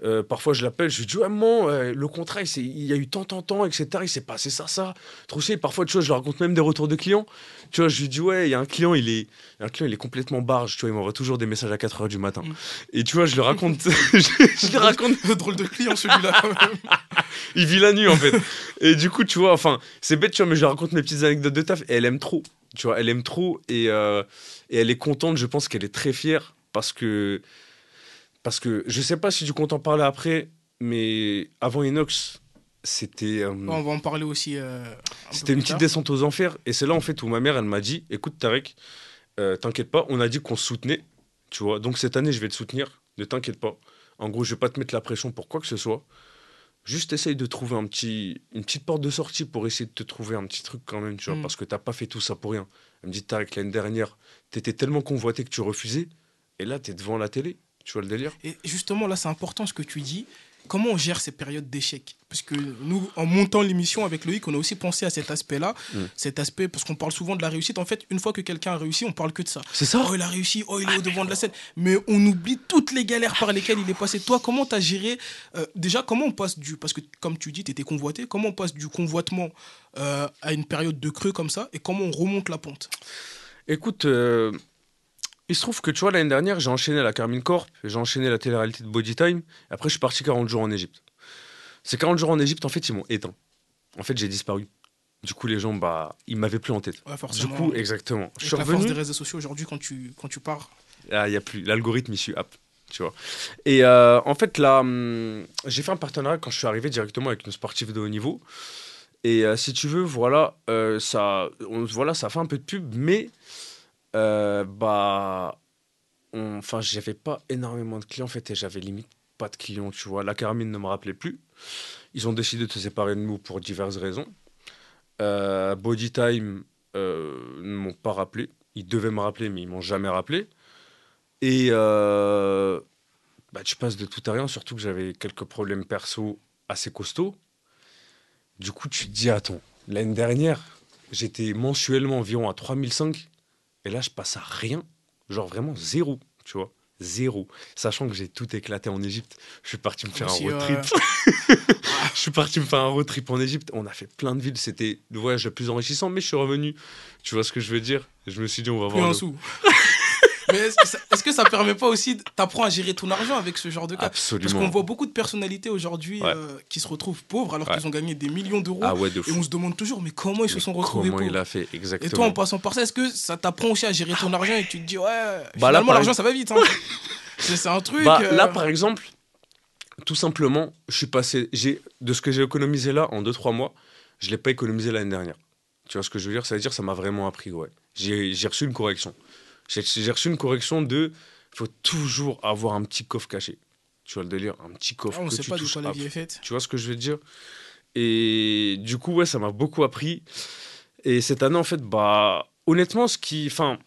Euh, parfois, je l'appelle, je lui dis, ouais, maman, euh, le contrat, il, il y a eu tant, tant, tant, etc. Il s'est passé ça, ça. Trop. Parfois, tu vois, je lui raconte même des retours de clients. Tu vois, je lui dis, ouais, il y a un client, il est, un client, il est complètement barge. Tu vois, il m'envoie toujours des messages à 4 h du matin. Mm. Et tu vois, je lui raconte, je, je lui raconte, Drôle de client celui-là quand même. il vit la nuit, en fait. Et du coup, tu vois, enfin, c'est bête, tu vois, mais je lui raconte mes petites anecdotes de taf et elle aime trop. Tu vois, elle aime trop et, euh, et elle est contente. Je pense qu'elle est très fière parce que, parce que je sais pas si tu comptes en parler après, mais avant Inox, c'était. euh, On va en parler aussi. euh, un c'était une petite descente aux enfers. Et c'est là, en fait, où ma mère, elle m'a dit Écoute, Tarek, euh, t'inquiète pas, on a dit qu'on se soutenait. Tu vois, donc cette année, je vais te soutenir. Ne t'inquiète pas. En gros, je vais pas te mettre la pression pour quoi que ce soit. Juste essaye de trouver un petit, une petite porte de sortie pour essayer de te trouver un petit truc quand même, tu vois, Mm. parce que t'as pas fait tout ça pour rien. Elle me dit Tarek, l'année dernière, t'étais tellement convoité que tu refusais. Et là, t'es devant la télé. Tu vois le délire? Et justement, là, c'est important ce que tu dis. Comment on gère ces périodes d'échec Parce que nous, en montant l'émission avec Loïc, on a aussi pensé à cet aspect-là. Mm. Cet aspect, parce qu'on parle souvent de la réussite. En fait, une fois que quelqu'un a réussi, on parle que de ça. C'est ça? Oh, il a réussi, oh, il est au devant de la scène. Mais on oublie toutes les galères par lesquelles il est passé. Toi, comment tu as géré euh, Déjà, comment on passe du. Parce que, comme tu dis, tu étais convoité. Comment on passe du convoitement euh, à une période de creux comme ça Et comment on remonte la pente? Écoute, euh, il se trouve que tu vois, l'année dernière, j'ai enchaîné la Carmine Corp, j'ai enchaîné la télé-réalité de Body Time, et après, je suis parti 40 jours en Égypte. Ces 40 jours en Égypte, en fait, ils m'ont éteint. En fait, j'ai disparu. Du coup, les gens, bah, ils m'avaient plus en tête. Ouais, Du forcément. coup, exactement. Je suis la force des réseaux sociaux aujourd'hui, quand tu, quand tu pars. Ah, il y a plus. L'algorithme, il suit. Hop, tu vois. Et euh, en fait, là, hum, j'ai fait un partenariat quand je suis arrivé directement avec une sportive de haut niveau. Et euh, si tu veux, voilà, euh, ça, on- voilà, ça fait un peu de pub, mais euh, bah, enfin, j'avais pas énormément de clients en fait, et j'avais limite pas de clients, tu vois. La Carmine ne me rappelait plus. Ils ont décidé de se séparer de nous pour diverses raisons. Euh, Body Time euh, ne m'ont pas rappelé. Ils devaient me rappeler, mais ils m'ont jamais rappelé. Et euh, bah, tu passes de tout à rien, surtout que j'avais quelques problèmes perso assez costauds. Du coup, tu te dis, attends, l'année dernière, j'étais mensuellement environ à 3005, et là, je passe à rien, genre vraiment zéro, tu vois, zéro. Sachant que j'ai tout éclaté en Égypte, je suis parti me faire Aussi, un road euh, trip. je suis parti me faire un road trip en Égypte, on a fait plein de villes, c'était le voyage le plus enrichissant, mais je suis revenu, tu vois ce que je veux dire? Je me suis dit, on va Plus voir. un le- sou. Mais est-ce que, ça, que ça permet pas aussi, t'apprends à gérer ton argent avec ce genre de cas? Parce Absolument. qu'on voit beaucoup de personnalités aujourd'hui Ouais. euh, qui se retrouvent pauvres alors Ouais. qu'ils ont gagné des millions d'euros. Ah ouais, de et on se demande toujours, mais comment ils se sont retrouvés Comment pauvres il a fait Et exactement toi, en passant par ça, est-ce que ça t'apprend aussi à gérer ton argent et tu te dis, ouais, Bah finalement, l'argent, ça va vite. Hein. c'est un truc. Bah, euh, Là, par exemple, tout simplement, je suis passé. J'ai de ce que j'ai économisé là en 2-3 mois, je l'ai pas économisé l'année dernière. Tu vois ce que je veux dire? Ça veut dire que ça m'a vraiment appris, ouais. J'ai reçu une correction. J'ai reçu une correction de. Il faut toujours avoir un petit coffre caché. Tu vois le délire Un petit coffre. ah, on que sait tu pas d'où la vie est faite. Tu vois ce que je veux dire? Et du coup, ouais, ça m'a beaucoup appris. Et cette année, en fait, bah, honnêtement, ce qui. Enfin,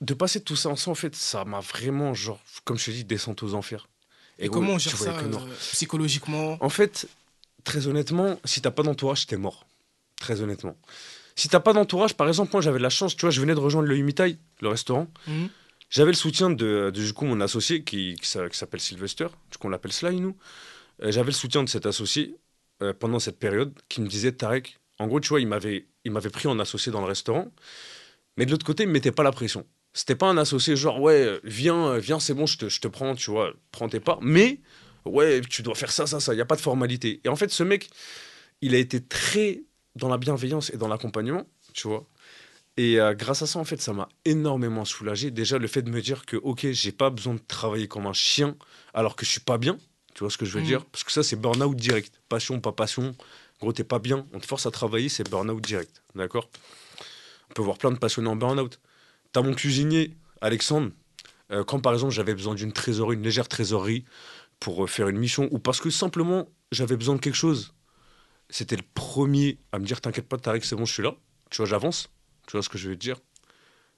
de passer tout ça ensemble, en fait, ça m'a vraiment, genre, comme je te dis, descente aux enfers. Et, comment on gère ça euh, psychologiquement? En fait, très honnêtement, si t'as pas d'entourage, t'es mort. Très honnêtement. Si t'as pas d'entourage, par exemple, moi j'avais la chance, tu vois, je venais de rejoindre le Yumitai, le restaurant. Mhm. J'avais le soutien de, de, du coup mon associé qui, qui s'a- qui s'appelle Sylvester, du coup on l'appelle Sly nous. Euh, J'avais le soutien de cet associé euh, pendant cette période qui me disait Tarek, en gros tu vois il m'avait il m'avait pris en associé dans le restaurant, mais de l'autre côté il me mettait pas la pression. C'était pas un associé genre ouais viens euh, viens c'est bon je te, je te prends tu vois prends tes parts, mais ouais tu dois faire ça ça ça il y a pas de formalité. Et en fait ce mec il a été très dans la bienveillance et dans l'accompagnement tu vois. Et euh, grâce à ça, en fait, ça m'a énormément soulagé. Déjà, le fait de me dire que, ok, j'ai pas besoin de travailler comme un chien alors que je suis pas bien. Tu vois ce que je veux Mhm. dire? Parce que ça, c'est burn-out direct. Passion, pas passion. Gros, t'es pas bien, on te force à travailler, c'est burn-out direct. D'accord? On peut voir plein de passionnés en burn-out. T'as mon cuisinier, Alexandre. euh, quand par exemple, j'avais besoin d'une trésorerie, une légère trésorerie pour euh, faire une mission, ou parce que simplement, j'avais besoin de quelque chose, c'était le premier à me dire T'inquiète pas, Tariq, c'est bon, je suis là. Tu vois, j'avance. Tu vois ce que je veux te dire?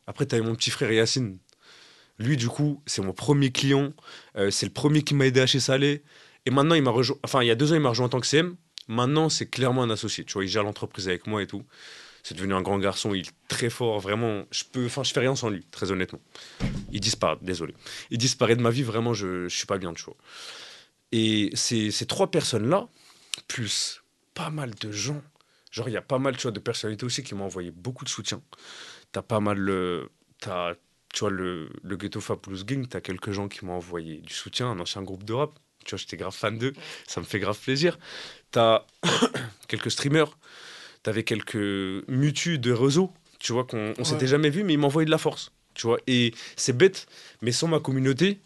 Après, tu mon petit frère Yacine. Lui, du coup, c'est mon premier client. Euh, c'est le premier qui m'a aidé à chez Salé. Et maintenant, il m'a rejoint. Enfin, il y a deux ans, il m'a rejoint en tant que CM. Maintenant, c'est clairement un associé. Tu vois, il gère l'entreprise avec moi et tout. C'est devenu un grand garçon. Il est très fort. Vraiment, je peux. Enfin, je fais rien sans lui, très honnêtement. Il disparaît. Désolé. Il disparaît de ma vie. Vraiment, je, je suis pas bien, tu vois. Et ces, ces trois personnes-là, plus pas mal de gens, genre il y a pas mal tu vois, de personnalités aussi qui m'ont envoyé beaucoup de soutien. T'as pas mal le. T'as, tu vois, le, le Ghetto Fabulous Gang, t'as quelques gens qui m'ont envoyé du soutien, un ancien groupe de rap. Tu vois, j'étais grave fan d'eux, ça me fait grave plaisir. T'as quelques streamers, t'avais quelques mutus de réseau, tu vois, qu'on on Ouais. s'était jamais vu, mais ils m'envoyaient de la force, tu vois. Et c'est bête, mais sans ma communauté,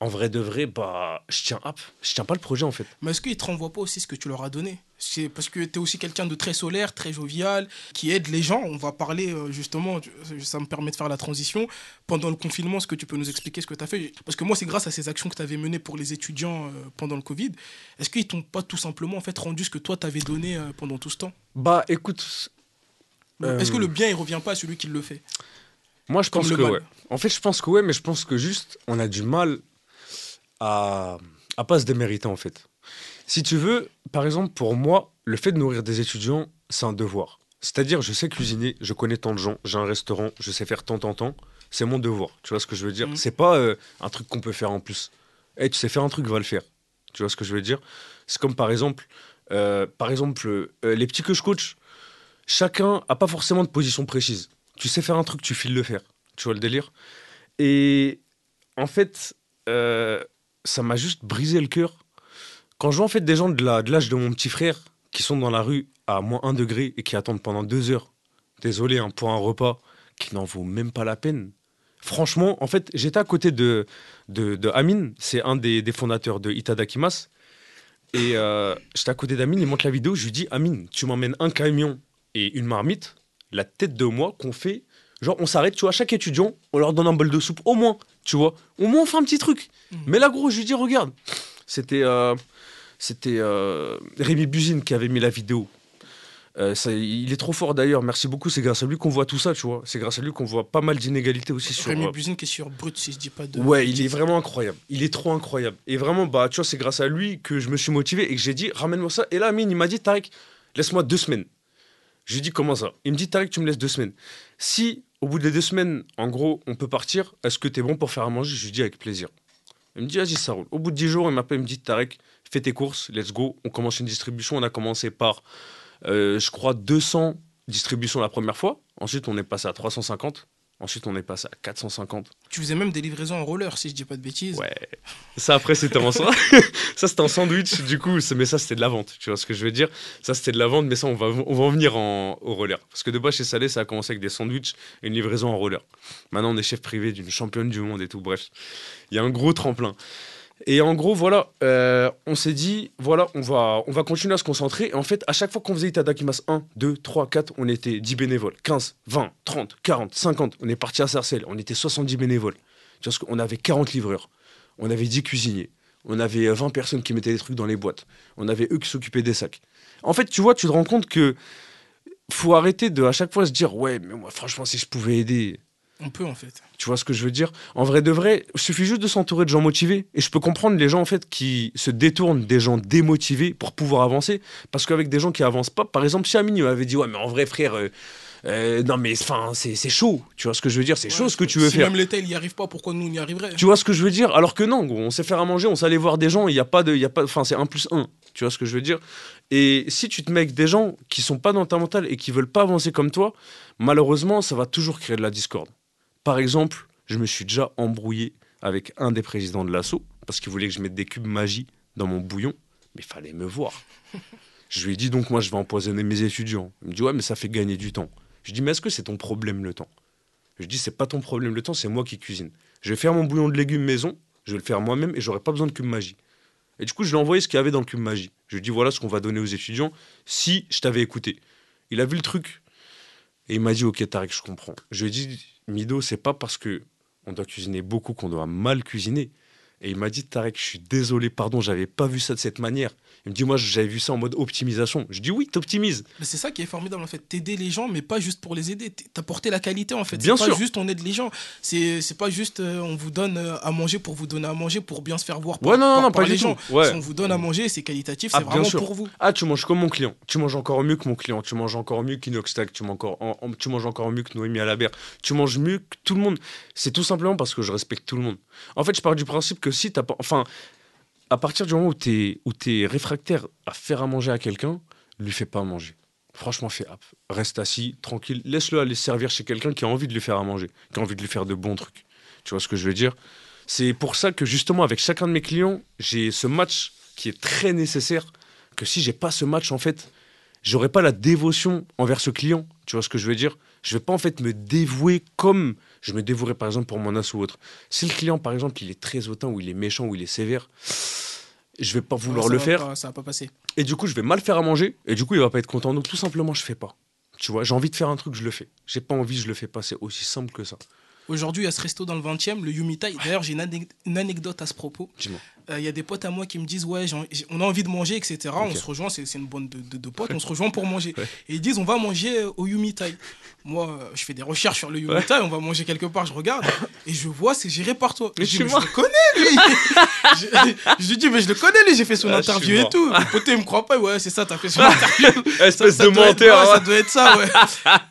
en vrai de vrai, bah, je tiens, hop, je tiens pas le projet en fait. Mais est-ce qu'ils te renvoient pas aussi ce que tu leur as donné? C'est parce que tu es aussi quelqu'un de très solaire, très jovial, qui aide les gens. On va parler euh, justement, ça me permet de faire la transition. Pendant le confinement, est-ce que tu peux nous expliquer ce que tu as fait? Parce que moi, c'est grâce à ces actions que tu avais menées pour les étudiants euh, pendant le Covid. Est-ce qu'ils t'ont pas tout simplement en fait, rendu ce que toi t'avais donné euh, pendant tout ce temps? Bah, écoute, Euh, Est-ce que le bien, il revient pas à celui qui le fait? Moi, je Comme pense que ouais. En fait, je pense que ouais, mais je pense que juste, on a du mal à, à pas se démériter, en fait. Si tu veux, par exemple, pour moi, le fait de nourrir des étudiants, c'est un devoir. C'est-à-dire, je sais cuisiner, je connais tant de gens, j'ai un restaurant, je sais faire tant, tant, tant. C'est mon devoir. Tu vois ce que je veux dire? Mhm. C'est pas euh, un truc qu'on peut faire en plus. Eh, tu sais faire un truc, va le faire. Tu vois ce que je veux dire? C'est comme par exemple, euh, par exemple, euh, les petits que je coach, chacun a pas forcément de position précise. Tu sais faire un truc, tu files le faire. Tu vois le délire? Et en fait, ça m'a juste brisé le cœur. Quand je vois en fait des gens de la- de l'âge de mon petit frère qui sont dans la rue à moins 1 degré et qui attendent pendant deux heures, désolé hein, pour un repas qui n'en vaut même pas la peine. Franchement, en fait, j'étais à côté de, de, c'est un des, fondateurs de Itadakimas. Et euh, j'étais à côté d'Amine, il montre la vidéo, je lui dis Amine, tu m'emmènes un camion et une marmite, la tête de moi qu'on fait. Genre, on s'arrête, tu vois, chaque étudiant, on leur donne un bol de soupe, au moins, tu vois. Au moins, on fait un petit truc. Mhm. Mais là, gros, je lui dis, regarde, c'était euh, c'était euh, Rémi Buzine qui avait mis la vidéo. Euh, ça, il est trop fort d'ailleurs, merci beaucoup. C'est grâce à lui qu'on voit tout ça, tu vois. C'est grâce à lui qu'on voit pas mal d'inégalités aussi sur. Rémi euh, Buzine qui est sur Brut, si je dis pas de. Ouais, il est vraiment incroyable. Il est trop incroyable. Et vraiment, bah, tu vois, c'est grâce à lui que je me suis motivé et que j'ai dit, ramène-moi ça. Et là, Amine, il m'a dit, Tarek, laisse-moi deux semaines. Je lui dit, comment ça? Il me dit, Tarek, tu me laisses deux semaines. Si, au bout des deux semaines, en gros, on peut partir, est-ce que t'es bon pour faire à manger? Je lui dis, avec plaisir. Il me dit, vas-y, ça roule. Au bout de dix jours, il m'appelle, il me dit, Tarek, fais tes courses, let's go. On commence une distribution. On a commencé par, euh, je crois, 200 distributions la première fois. Ensuite, on est passé à 350. Ensuite, on est passé à 450. Tu faisais même des livraisons en roller, si je dis pas de bêtises. Ouais. Ça, après, c'était en ça. ça, c'était un sandwich, du coup. Mais ça, c'était de la vente. Tu vois ce que je veux dire Ça, c'était de la vente, mais ça, on va, on va en venir en, au roller. Parce que de base, chez Salé, ça a commencé avec des sandwichs et une livraison en roller. Maintenant, on est chef privé d'une championne du monde et tout. Bref, il y a un gros tremplin. Et en gros, voilà, euh, on s'est dit, voilà, on va, on va continuer à se concentrer. Et en fait, à chaque fois qu'on faisait Itadakimas 1, 2, 3, 4, on était 10 bénévoles. 15, 20, 30, 40, 50. On est parti à Sarcelles, on était 70 bénévoles. Tu vois, ce qu'on avait 40 livreurs. On avait 10 cuisiniers. On avait euh, 20 personnes qui mettaient des trucs dans les boîtes. On avait eux qui s'occupaient des sacs. En fait, tu vois, tu te rends compte que faut arrêter de à chaque fois se dire ouais, mais moi franchement si je pouvais aider, On peut en fait. tu vois ce que je veux dire? En vrai de vrai, il suffit juste de s'entourer de gens motivés. Et je peux comprendre les gens en fait qui se détournent des gens démotivés pour pouvoir avancer. Parce qu'avec des gens qui avancent pas, par exemple, si Amine m'avait dit ouais, mais en vrai frère, euh, euh, non mais enfin c'est chaud. Tu vois ce que je veux dire? C'est chaud ce que tu veux si faire. même l'État il y arrive pas, pourquoi nous on y arriverait? Tu vois ce que je veux dire? Alors que non, on sait faire à manger, on sait aller voir des gens, il n'y a pas de. il Y a pas, enfin, c'est 1 plus 1. Tu vois ce que je veux dire? Et si tu te mets avec des gens qui sont pas dans ta mentale et qui veulent pas avancer comme toi, malheureusement, ça va toujours créer de la discorde. Par exemple, je me suis déjà embrouillé avec un des présidents de l'assaut parce qu'il voulait que je mette des cubes magie dans mon bouillon, mais il fallait me voir. Je lui ai dit donc, moi, je vais empoisonner mes étudiants. Il me dit, ouais, mais ça fait gagner du temps. Je dis, mais est-ce que c'est ton problème le temps? Je dis, c'est pas ton problème le temps, c'est moi qui cuisine. Je vais faire mon bouillon de légumes maison, je vais le faire moi-même et j'aurai pas besoin de cube magie. Et du coup, je lui ai envoyé ce qu'il y avait dans le cube magie. Je lui ai dit, voilà ce qu'on va donner aux étudiants si je t'avais écouté. Il a vu le truc et il m'a dit, ok, Tarek, je comprends. Je lui ai dit, Mido, c'est pas parce que on doit cuisiner beaucoup qu'on doit mal cuisiner. Et il m'a dit, Tarek, je suis désolé, pardon, j'avais pas vu ça de cette manière. Il me dit, moi, j'avais vu ça en mode optimisation. Je dis, oui, t'optimises. Mais c'est ça qui est formidable en fait, t'aider les gens, mais pas juste pour les aider, t'apporter la qualité en fait. Bien c'est sûr. pas juste on aide les gens, c'est c'est pas juste euh, on vous donne euh, à manger pour vous donner à manger pour bien se faire voir par, Ouais, non, non, par- non, par pas les du gens. tout. Ouais. Si on vous donne à manger, c'est qualitatif, Ah, c'est bien vraiment sûr. pour vous. Ah, tu manges comme mon client. Tu manges encore mieux que mon client. Tu manges encore mieux qu'Inoxtag. Tu, manges encore- en- en- tu manges encore mieux que Noémie Alabert. Tu manges mieux que tout le monde. C'est tout simplement parce que je respecte tout le monde. En fait, je pars du principe que si t'as pas. Enfin, à partir du moment où tu es, réfractaire à faire à manger à quelqu'un, lui fais pas à manger. Franchement, fais hop. Reste assis, tranquille. Laisse-le aller servir chez quelqu'un qui a envie de lui faire à manger, qui a envie de lui faire de bons trucs. Tu vois ce que je veux dire? C'est pour ça que justement, avec chacun de mes clients, j'ai ce match qui est très nécessaire. Que si j'ai pas ce match, en fait, j'aurais pas la dévotion envers ce client. Tu vois ce que je veux dire? Je vais pas en fait me dévouer comme je me dévouerais par exemple pour mon as ou autre. Si le client, par exemple, il est très hautain ou il est méchant ou il est sévère, je vais pas vouloir le faire. ça va pas passer. Et du coup, je vais mal faire à manger et du coup, il va pas être content. Donc tout simplement, je fais pas. Tu vois, j'ai envie de faire un truc, je le fais. J'ai pas envie, je le fais pas. C'est aussi simple que ça. Aujourd'hui, il y a ce resto dans le 20e, le Yumitai. D'ailleurs, j'ai une, anecdote à ce propos. Euh, il y a des potes à moi qui me disent Ouais, on a envie de manger, etc. On se rejoint, c'est une bande de, de, potes, on se rejoint pour manger. Et ils disent On va manger au Yumitai. Moi, je fais des recherches sur le Yumitai, on va manger quelque part, je regarde. Et je vois, c'est géré par toi. Mais, je, mais je le connais, lui je, lui dis Mais je le connais, lui, j'ai fait son ah, interview et tout. Mon pote, il me croit pas Ouais, c'est ça, t'as fait son interview. Espèce de menteur. Hein. Ça doit être ça, ouais.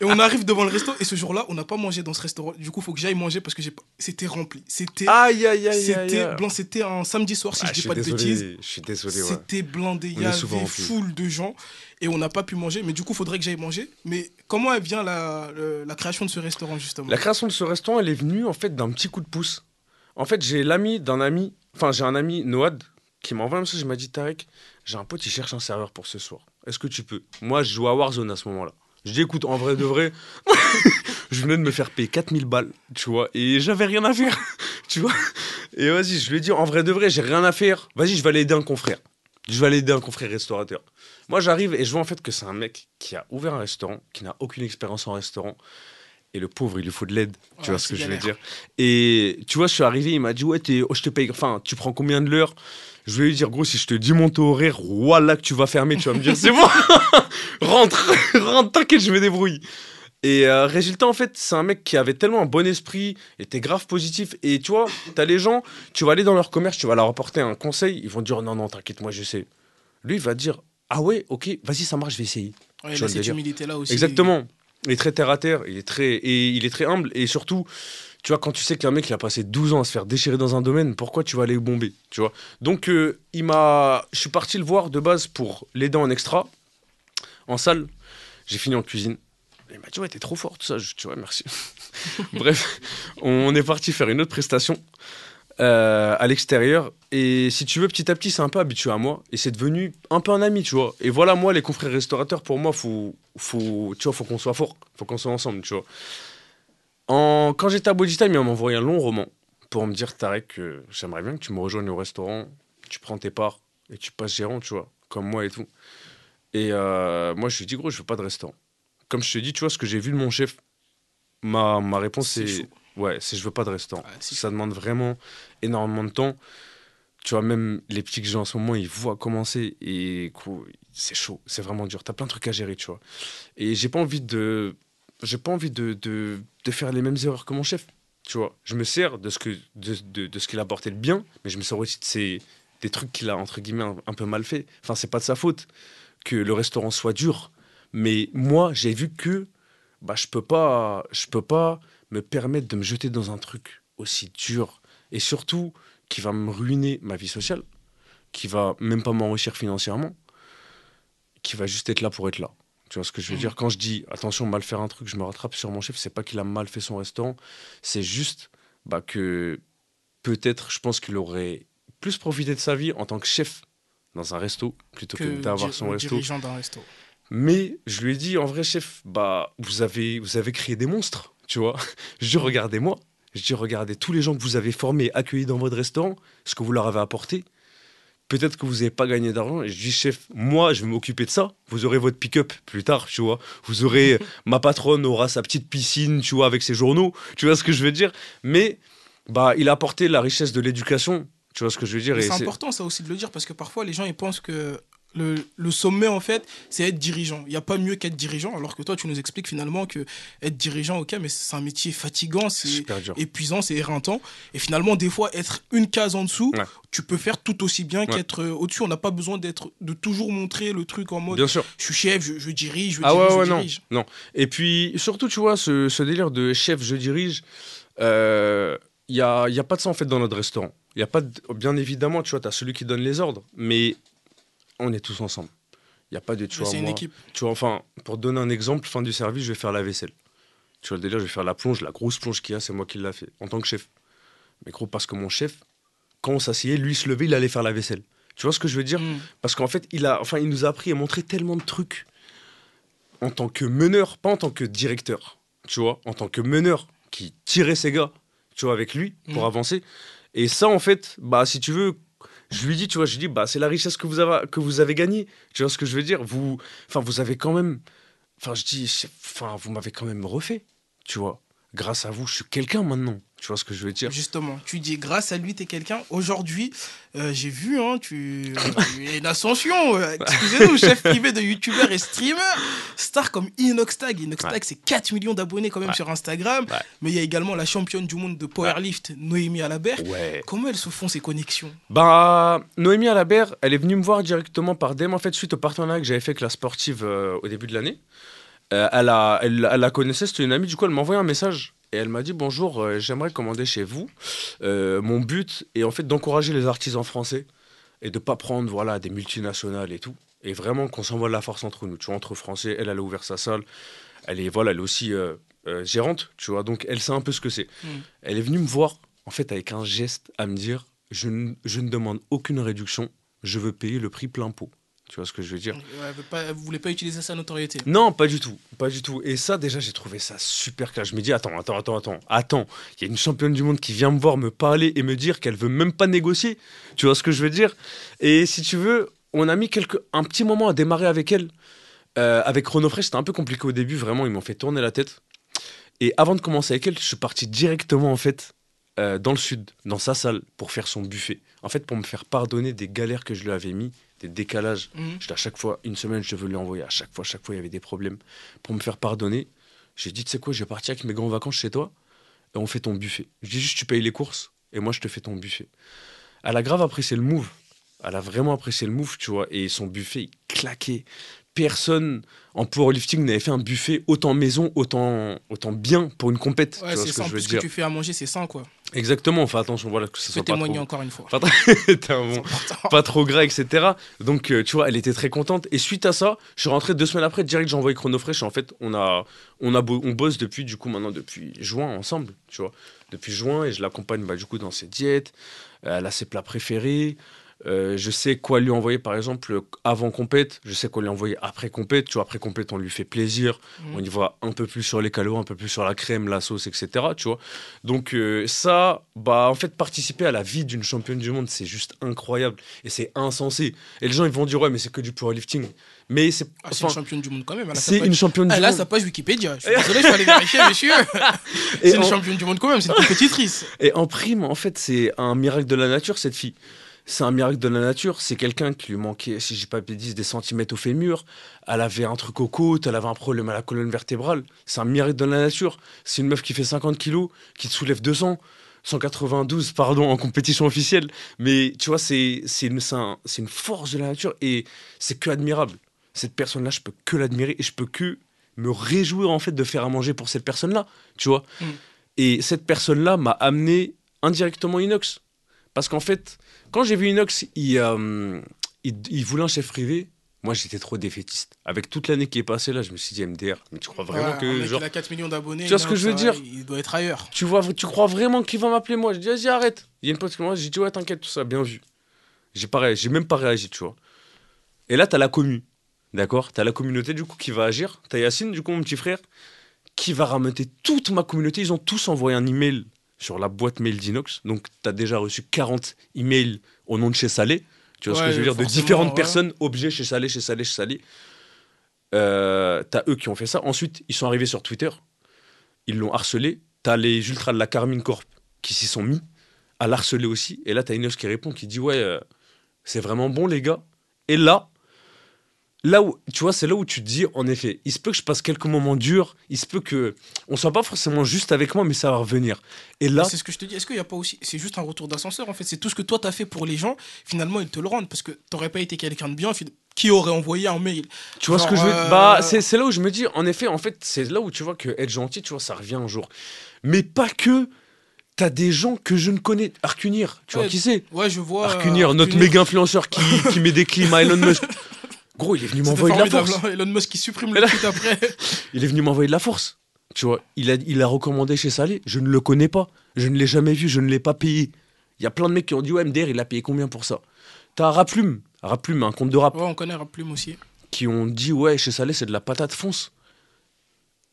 et on arrive devant le resto, et ce jour-là, on n'a pas mangé dans ce restaurant. Du coup, il faut que j'aille manger parce que c'était rempli. C'était. Aïe, aïe, aïe. C'était blanc, c'était un samedi soir, si ah, je dis pas de bêtises. Je suis désolé. C'était blindé. Il y avait foule de gens et on n'a pas pu manger. Mais du coup, il faudrait que j'aille manger. Mais comment elle vient la, la, création de ce restaurant, justement? La création de ce restaurant, elle est venue en fait d'un petit coup de pouce. En fait, j'ai l'ami d'un ami, enfin, j'ai un ami, Noad, qui m'a envoyé un message. Il m'a dit Tarek, j'ai un pote, il cherche un serveur pour ce soir. Est-ce que tu peux? Moi, je joue à Warzone à ce moment-là. Je dis écoute, en vrai de vrai, je venais de me faire payer 4000 balles, tu vois, et j'avais rien à faire, tu vois. Et vas-y, je lui ai dit, en vrai de vrai, j'ai rien à faire. Vas-y, je vais aller aider un confrère. Je vais aller aider un confrère restaurateur. Moi, j'arrive et je vois en fait que c'est un mec qui a ouvert un restaurant, qui n'a aucune expérience en restaurant. Et le pauvre, il lui faut de l'aide. Tu vois ce que je veux dire? Et tu vois, je suis arrivé, il m'a dit, ouais, oh, je te paye. Enfin, tu prends combien de l'heure? Je vais lui dire, gros, si je te dis mon taux horaire, voilà que tu vas fermer, tu vas me dire, c'est bon, rentre, rentre, t'inquiète, je me débrouille. Et euh, résultat, en fait, c'est un mec qui avait tellement un bon esprit, était grave positif. Et tu vois, t'as les gens, tu vas aller dans leur commerce, tu vas leur apporter un conseil, ils vont dire non, non, t'inquiète, moi je sais. Lui, il va dire ah ouais, ok, vas-y, ça marche, je vais essayer. Ouais, cette humilité-là aussi. Exactement. Il est très terre à terre, il est très, et il est très humble. Et surtout, tu vois, quand tu sais qu'un mec il a passé 12 ans à se faire déchirer dans un domaine, pourquoi tu vas aller bomber Tu vois? Donc, euh, il m'a. Je suis parti le voir de base pour l'aider en extra, en salle. J'ai fini en cuisine. Il m'a dit, ouais, t'es trop fort, tout ça. Je dis, ouais, merci. Bref, on est parti faire une autre prestation euh, à l'extérieur. Et si tu veux, petit à petit, c'est un peu habitué à moi. Et c'est devenu un peu un ami, tu vois. Et voilà, moi, les confrères restaurateurs, pour moi, faut, faut, tu vois, faut qu'on soit fort. Faut qu'on soit ensemble, tu vois. En... Quand j'étais à Time, il m'a envoyé un long roman pour me dire, Tarek, j'aimerais bien que tu me rejoignes au restaurant. Tu prends tes parts et tu passes gérant, tu vois, comme moi et tout. Et euh, moi, je lui ai dit, gros, je veux pas de restaurant comme je te dis, tu vois, ce que j'ai vu de mon chef, ma, ma réponse c'est ouais, c'est je veux pas de restaurant. ça demande vraiment énormément de temps. Tu vois, même les petits que j'ai en ce moment, ils voient commencer et c'est chaud, c'est vraiment dur. Tu as plein de trucs à gérer, tu vois. Et j'ai pas envie de j'ai pas envie de, de, de, faire les mêmes erreurs que mon chef. Tu vois, je me sers de ce que de, de, de ce qu'il a apporté de bien, mais je me sers aussi de ces des trucs qu'il a entre guillemets un, un peu mal fait. Enfin, c'est pas de sa faute que le restaurant soit dur mais moi, j'ai vu que bah, je peux pas, je peux pas me permettre de me jeter dans un truc aussi dur et surtout qui va me ruiner ma vie sociale, qui va même pas m'enrichir financièrement, qui va juste être là pour être là. Tu vois ce que je veux mmh. dire? Quand je dis attention, mal faire un truc, je me rattrape sur mon chef, c'est pas qu'il a mal fait son restaurant, c'est juste bah, que peut-être, je pense qu'il aurait plus profité de sa vie en tant que chef dans un resto plutôt que, d'avoir son resto. Dirigeant d'un resto. Mais je lui ai dit, en vrai, chef, bah, vous avez, vous avez créé des monstres, tu vois. Je dis, regardez-moi. Je dis, regardez tous les gens que vous avez formés, accueillis dans votre restaurant, ce que vous leur avez apporté. Peut-être que vous n'avez pas gagné d'argent. Et je dis, chef, moi, je vais m'occuper de ça. Vous aurez votre pick-up plus tard, tu vois. Vous aurez, ma patronne aura sa petite piscine, tu vois, avec ses journaux. Tu vois ce que je veux dire? Mais, bah, il a apporté la richesse de l'éducation. Tu vois ce que je veux dire? C'est important, ça aussi, de le dire, parce que parfois, les gens, ils pensent que le, le, sommet, en fait, c'est être dirigeant. Il n'y a pas mieux qu'être dirigeant, alors que toi, tu nous expliques finalement que être dirigeant, ok, mais c'est un métier fatigant, c'est épuisant, c'est éreintant. Et finalement, des fois, être une case en dessous, tu peux faire tout aussi bien qu'être euh, au-dessus. On n'a pas besoin d'être, de toujours montrer le truc en mode bien sûr. je suis chef, je, dirige, je ah dirige, ouais, je non, Non. Et puis, surtout, tu vois, ce, ce délire de chef, je dirige, il euh, n'y a, y a pas de ça en fait dans notre restaurant. Il y a pas de- Bien évidemment, tu vois, tu as celui qui donne les ordres, mais on est tous ensemble. Il n'y a pas de, tu vois, C'est une équipe. tu vois, enfin, pour donner un exemple, fin du service, je vais faire la vaisselle. Tu vois, le délire, je vais faire la plonge, la grosse plonge qu'il y a, c'est moi qui l'a fait, en tant que chef. Mais gros, parce que mon chef, quand on s'asseyait, lui, se levait, il allait faire la vaisselle. Tu vois ce que je veux dire Mm. Parce qu'en fait, il, a, enfin, il nous a appris et montré tellement de trucs en tant que meneur, pas en tant que directeur. Tu vois, en tant que meneur qui tirait ses gars, tu vois, avec lui pour Mm. avancer. Et ça, en fait, bah, si tu veux, je lui dis, tu vois, je lui dis, bah, c'est la richesse que vous avez, que vous avez gagnée. Tu vois ce que je veux dire? Vous, enfin, vous avez quand même, enfin, je dis, enfin, vous m'avez quand même refait, tu vois. Grâce à vous, je suis quelqu'un maintenant. Tu vois ce que je veux dire? Justement, tu dis grâce à lui, t'es quelqu'un. Aujourd'hui, euh, j'ai vu, hein, tu une ascension. euh, Excusez-nous, chef privé de youtubeur et streamer. Star comme Inoxtag. Inoxtag, Ouais. c'est 4 millions d'abonnés quand même Ouais. sur Instagram. Ouais. Mais il y a également la championne du monde de powerlift, Noémie Alabert. Ouais. Comment elles se font ces connexions? Bah, Noémie Alabert, elle est venue me voir directement par DM, en fait, suite au partenariat que j'avais fait avec la sportive euh, au début de l'année. Euh, elle, a, elle, elle la connaissait, c'était une amie, du coup, elle m'a envoyé un message. Et elle m'a dit Bonjour, euh, j'aimerais commander chez vous. Euh, mon but est en fait d'encourager les artisans français et de pas prendre voilà, des multinationales et tout. Et vraiment qu'on s'envoie de la force entre nous. Tu vois, entre Français, elle, elle a ouvert sa salle. Elle est, voilà, elle est aussi gérante, tu vois. Donc, elle sait un peu ce que c'est. Mm. Elle est venue me voir, en fait, avec un geste à me dire je ne, je ne demande aucune réduction, je veux payer le prix plein pot. Tu vois ce que je veux dire Ouais, elle veut pas- utiliser sa notoriété. Non, pas du tout, pas du tout. Et ça, déjà, j'ai trouvé ça super clair. Je me dis, attends, attends, attends, attends, attends. Il y a une championne du monde qui vient me voir, me parler et me dire qu'elle veut même pas négocier. Tu vois ce que je veux dire? Et si tu veux, on a mis quelques, un petit moment à démarrer avec elle. Euh, avec Chronofresh, c'était un peu compliqué au début, vraiment, ils m'ont fait tourner la tête. Et avant de commencer avec elle, je suis parti directement, en fait, euh, dans le sud, dans sa salle, pour faire son buffet. En fait, pour me faire pardonner des galères que je lui avais mis, des décalages. Mhm. J'étais à chaque fois, une semaine, je devais lui envoyer. À chaque fois, chaque fois, il y avait des problèmes. Pour me faire pardonner, j'ai dit, tu sais quoi, je vais partir avec mes grandes vacances chez toi et on fait ton buffet. Je dis juste, tu payes les courses et moi, je te fais ton buffet. Elle a grave apprécié le move. Elle a vraiment apprécié le move, tu vois. Et son buffet, il claquait. Personne en powerlifting n'avait fait un buffet autant maison, autant, autant bien pour une compète. Ouais, c'est ce que je veux ce que dire. tu fais à manger, c'est sain, quoi. Exactement. Enfin, attention, voilà, que ce soit pas témoigner trop... encore une fois. Pas trop- bon- pas gras, etc. Donc, euh, tu vois, elle était très contente. Et suite à ça, je suis rentré deux semaines après, direct, j'ai envoyé Chronofresh. Et en fait, on, a, on, a bo- on bosse depuis, du coup, maintenant, depuis juin ensemble, tu vois. Depuis juin, et je l'accompagne, bah, du coup, dans ses diètes. Euh, elle a ses plats préférés. Euh, je sais quoi lui envoyer, par exemple, avant compète. Je sais quoi lui envoyer après compète. Tu vois, après compète, on lui fait plaisir. Mhm. On y voit un peu plus sur les calories, un peu plus sur la crème, la sauce, etc. Tu vois. Donc euh, ça, bah en fait, participer à la vie d'une championne du monde, c'est juste incroyable et c'est insensé. Et les gens ils vont dire ouais, mais c'est que du powerlifting. Mais c'est Ah, c'est une championne du monde quand même. C'est une championne du monde. sa page Wikipédia. Je suis désolé, je suis allé vérifier, monsieur. C'est une championne du monde quand même, c'est une compétitrice. Et en prime, en fait, c'est un miracle de la nature, cette fille. C'est un miracle de la nature. C'est quelqu'un qui lui manquait, si j'ai pas bêtise, des centimètres au fémur. Elle avait un truc aux côtes, elle avait un problème à la colonne vertébrale. C'est un miracle de la nature. C'est une meuf qui fait 50 kilos, qui te soulève 200, 192, pardon, en compétition officielle. Mais tu vois, c'est une, un- une force de la nature et c'est que admirable. Cette personne-là, je peux que l'admirer et je peux que me réjouir en fait de faire à manger pour cette personne-là, tu vois. Mm. Et cette personne-là m'a amené indirectement Inox. Parce qu'en fait, quand j'ai vu Inox, il, euh, il, il voulait un chef privé. Moi, j'étais trop défaitiste. Avec toute l'année qui est passée là, je me suis dit MDR, mais tu crois vraiment Ouais, que genre Il a 4 millions d'abonnés. Tu vois ce que je veux dire Il doit être ailleurs. tu vois, tu crois vraiment qu'il va m'appeler moi? Je dis vas-y arrête. Il y a une pote qui j'ai dit ouais t'inquiète tout ça, bien vu. J'ai pas réagi, j'ai même pas réagi, tu vois. Et là t'as la commu, d'accord? T'as la communauté du coup qui va agir. T'as Yacine du coup mon petit frère qui va ramener toute ma communauté. Ils ont tous envoyé un email sur la boîte mail d'Inox. Donc t'as déjà reçu 40 emails au nom de chez Salé. Tu vois ce que je veux dire? De différentes ouais. personnes objets chez Salé, chez Salé, chez Salé. Euh, t'as eux qui ont fait ça. Ensuite, ils sont arrivés sur Twitter. Ils l'ont harcelé. T'as les ultras de la Carmine Corp qui s'y sont mis à l'harceler aussi. Et là, t'as Ineos qui répond, qui dit Ouais, euh, c'est vraiment bon, les gars. Et là, là où, tu vois, c'est là où tu te dis En effet, il se peut que je passe quelques moments durs. Il se peut que on soit pas forcément juste avec moi, mais ça va revenir. Et là, C'est ce que je te dis. Est-ce qu'il n'y a pas aussi. C'est juste un retour d'ascenseur en fait? C'est tout ce que toi t'as fait pour les gens. Finalement, ils te le rendent. Parce que t'aurais pas été quelqu'un de bien. Qui aurait envoyé un mail? Tu vois ce que je veux euh, Bah, c'est c'est là où je me dis, en effet, en fait, c'est là où tu vois que être gentil, tu vois, ça revient un jour. Mais pas que. t'as des gens que je ne connais. Arcunir, tu vois qui c'est? Ouais, je vois. euh, Arcunir, notre Arcunir. méga influenceur qui, qui met des clims à Elon Musk. Gros, il est venu m'envoyer de la force. hein. Elon Musk qui supprime le tweet après. Il est venu m'envoyer de la force. Tu vois, il a, il a recommandé chez Salé. Je ne le connais pas. Je ne l'ai jamais vu. Je ne l'ai pas payé. Il y a plein de mecs qui ont dit Ouais, MDR, il a payé combien pour ça? T'as Raplume, Raplume, un compte de rap, Ouais, on connaît Raplume aussi. qui ont dit Ouais, chez Salé, c'est de la patate fonce.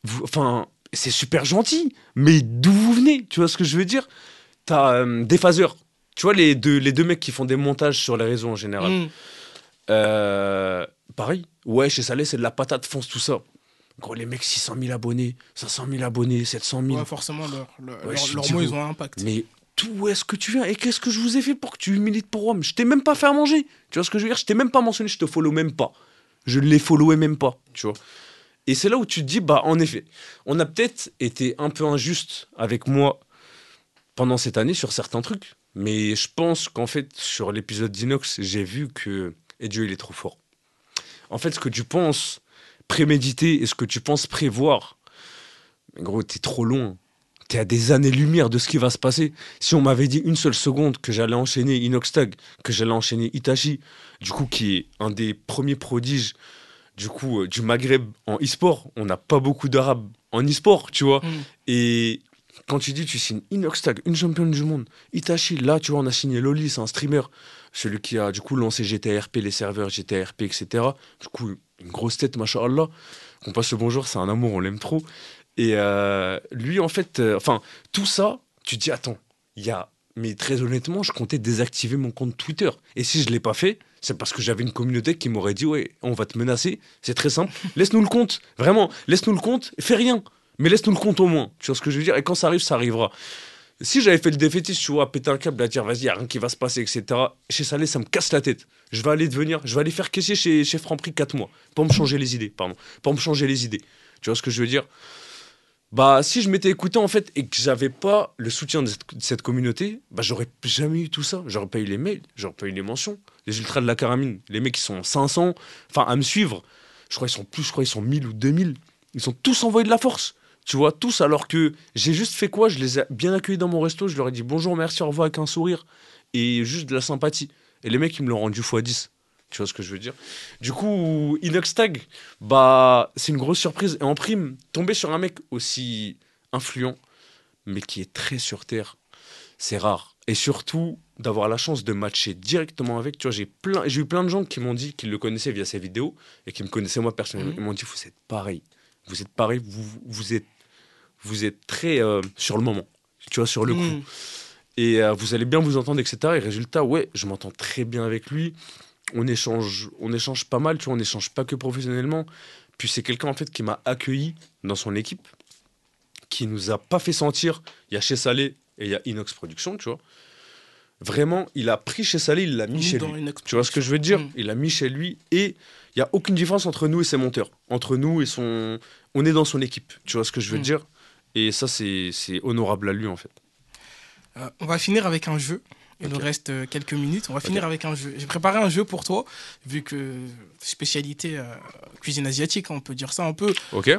Vous- Enfin, c'est super gentil. Mais d'où vous venez? Tu vois ce que je veux dire? T'as euh, des phaseurs. Tu vois, les deux, les deux mecs qui font des montages sur les réseaux en général. Mm. Euh, pareil. Ouais, chez Salé, c'est de la patate fonce, tout ça. Gros, les mecs, 600 000 abonnés, 500 000 abonnés, 700 000. Ouais, forcément, leur, leur, Ouais, gros. ils ont un impact. Mais d'où est-ce que tu viens? Et qu'est-ce que je vous ai fait pour que tu milites pour Rome? Je t'ai même pas fait à manger. Tu vois ce que je veux dire? Je t'ai même pas mentionné, je te follow même pas. Je ne les followais même pas, tu vois. Et c'est là où tu te dis, bah en effet, on a peut-être été un peu injuste avec moi pendant cette année sur certains trucs. Mais je pense qu'en fait, sur l'épisode d'Inox, j'ai vu que et Dieu, il est trop fort. En fait, ce que tu penses préméditer et ce que tu penses prévoir, mais gros, t'es trop loin. T'es à des années-lumière de ce qui va se passer. Si on m'avait dit une seule seconde que j'allais enchaîner Inoxtag, que j'allais enchaîner Itachi, du coup, qui est un des premiers prodiges du coup, euh, du Maghreb en e-sport, on n'a pas beaucoup d'arabes en e-sport, tu vois. Mm. Et quand tu dis, tu signes Inoxtag, une championne du monde, Itachi, là, tu vois, on a signé Loli, c'est un streamer, celui qui a du coup lancé GTRP, les serveurs GTRP, etc. Du coup, une grosse tête, machallah. On passe le bonjour, c'est un amour, on l'aime trop. Et euh, lui, en fait, euh, enfin, tout ça, tu te dis, attends, il y a. Mais très honnêtement, je comptais désactiver mon compte Twitter. Et si je ne l'ai pas fait, c'est parce que j'avais une communauté qui m'aurait dit, ouais, on va te menacer. C'est très simple. Laisse-nous le compte. Vraiment, laisse-nous le compte. Fais rien. Mais laisse-nous le compte au moins. Tu vois ce que je veux dire? Et quand ça arrive, ça arrivera. Si j'avais fait le défaitiste, tu vois, péter un câble, à dire, vas-y, y a rien qui va se passer, etc. Chez Salé, ça me casse la tête. Je vais aller devenir, je vais aller faire caissier chez, chez Franprix 4 mois. Pour me changer les idées, pardon. Pour me changer les idées. Tu vois ce que je veux dire? Bah, si je m'étais écouté, en fait, et que j'avais pas le soutien de cette, communauté, bah, j'aurais jamais eu tout ça. J'aurais pas eu les mails, j'aurais pas eu les mentions. Les ultras de la caramine, les mecs qui sont 500, enfin, à me suivre, je crois qu'ils sont plus, je crois qu'ils sont 1000 ou 2000. Ils sont tous envoyés de la force. Tu vois, tous, alors que j'ai juste fait quoi? Je les ai bien accueillis dans mon resto, je leur ai dit bonjour, merci, au revoir avec un sourire. Et juste de la sympathie. Et les mecs, ils me l'ont rendu x10. Tu vois ce que je veux dire? Du coup, Inoxtag, bah, c'est une grosse surprise. Et en prime, tomber sur un mec aussi influent, mais qui est très sur terre, c'est rare. Et surtout, d'avoir la chance de matcher directement avec. Tu vois, j'ai plein, j'ai eu plein de gens qui m'ont dit qu'ils le connaissaient via ses vidéos et qui me connaissaient moi personnellement. Mhm. Ils m'ont dit, vous êtes pareil. Vous êtes pareil, vous, vous, êtes, vous êtes très euh, sur le moment. Tu vois, sur le coup Mm. et euh, vous allez bien vous entendre, etc. Et résultat, ouais, je m'entends très bien avec lui. On échange, on échange pas mal, tu vois, on échange pas que professionnellement. Puis c'est quelqu'un en fait qui m'a accueilli dans son équipe, qui nous a pas fait sentir. Il y a chez Salé et il y a Inox Production, tu vois. Vraiment, il a pris chez Salé, il l'a mis chez lui. Tu vois ce que je veux dire? Mm. Il l'a mis chez lui et il y a aucune différence entre nous et ses monteurs. Entre nous et son, on est dans son équipe. Tu vois ce que je veux Mm. dire? Et ça, c'est honorable à lui en fait. Euh, on va finir avec un jeu. Il nous reste euh, quelques minutes. On va finir avec un jeu. J'ai préparé un jeu pour toi, vu que spécialité euh, cuisine asiatique, on peut dire ça un peu. Ok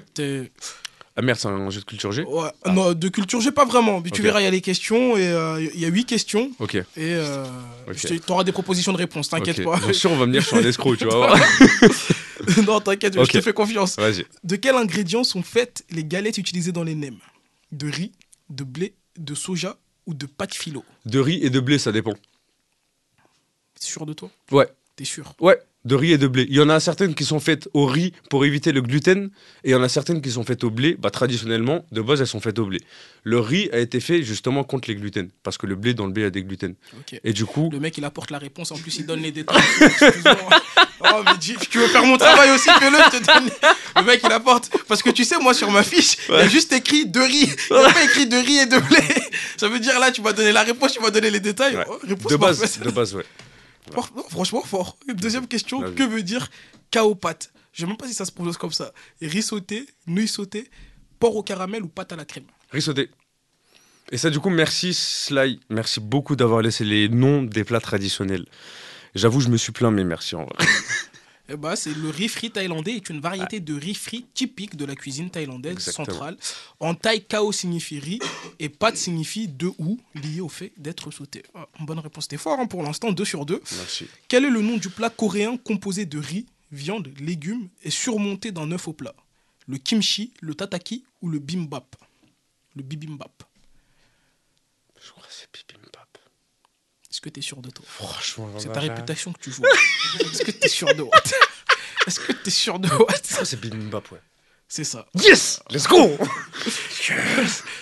Ah merde, c'est un jeu de culture G Ouais, Non, de culture, j'ai pas vraiment. Mais tu verras, il y a les questions et euh, il y a huit questions. Ok. Et euh, tu auras des propositions de réponses, t'inquiète Ok. pas. Bien sûr, on va je suis un escroc, tu vas voir. non, t'inquiète, je te fais confiance. Vas-y. De quels ingrédients sont faites les galettes utilisées dans les nems? De riz, de blé, de soja ou de pâte philo? De riz et de blé, ça dépend. T'es sûr de toi? Ouais. T'es sûr? Ouais, de riz et de blé. Il y en a certaines qui sont faites au riz pour éviter le gluten, et il y en a certaines qui sont faites au blé. Bah, traditionnellement, de base, elles sont faites au blé. Le riz a été fait justement contre les gluten, parce que le blé, dans le blé, il y a des gluten. Et du coup, Le mec, il apporte la réponse, en plus, il donne les détails. Excuse-moi. Oh, mais dis, tu veux faire mon travail aussi? Que le, je te donne. Le mec, il apporte. Parce que tu sais, moi, sur ma fiche, il y a juste écrit de riz. Il n'y a pas écrit de riz et de blé. Ça veut dire, là, tu m'as donné la réponse, tu m'as donné les détails. Ouais. Oh, réponse de base, de base, ouais. Fort- non, franchement, fort. Deuxième question, que veut dire cao pâte Je sais même pas si ça se prononce comme ça. Riz sauté, nouilles sautées, porc au caramel ou pâte à la crème? Riz sauté. Et ça, du coup, merci Sly. Merci beaucoup d'avoir laissé les noms des plats traditionnels. J'avoue, je me suis plaint, mais merci en vrai. Eh ben, c'est le riz frit thaïlandais est une variété de riz frit typique de la cuisine thaïlandaise Exactement. centrale. En thaï, kao signifie riz et pat signifie de ou, lié au fait d'être sauté. Ah, bonne réponse, t'es fort hein, pour l'instant, 2 sur 2. Merci. Quel est le nom du plat coréen composé de riz, viande, légumes et surmonté d'un œuf au plat? Le kimchi, le tataki ou le bimbap Le bibimbap. Je crois que c'est bibimbap. Est-ce que t'es sûr de toi? Franchement, C'est ta réputation que tu joues. Est-ce que t'es sûr de what? Est-ce que t'es sûr de what? C'est bibimbap, ouais. C'est ça. Yes Let's go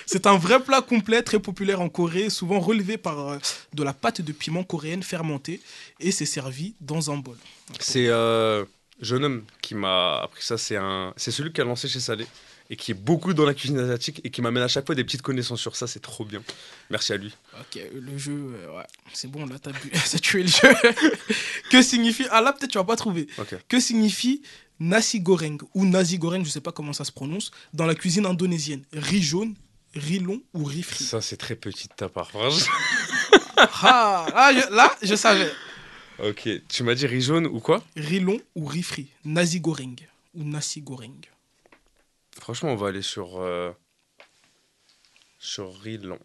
C'est un vrai plat complet, très populaire en Corée, souvent relevé par euh, de la pâte de piment coréenne fermentée et c'est servi dans un bol. C'est euh, jeune homme qui m'a appris ça. C'est un, c'est celui qui a lancé chez Salé et qui est beaucoup dans la cuisine asiatique et qui m'amène à chaque fois des petites connaissances sur ça. C'est trop bien. Merci à lui. Ok, le jeu, euh, ouais, c'est bon, là, t'as bu, tué le jeu. que signifie, ah là, peut-être tu vas pas trouver. Ok. Que signifie nasi goreng ou nasi goreng, je sais pas comment ça se prononce, dans la cuisine indonésienne? Riz jaune, riz long ou riz frit? Ça, c'est très petit de ta part. franchement. Ah, ah, je- là, je savais. ok. Tu m'as dit riz jaune ou quoi? Riz long ou riz frit? Nasi goreng ou nasi goreng? Franchement, on va aller sur euh, sur riz long.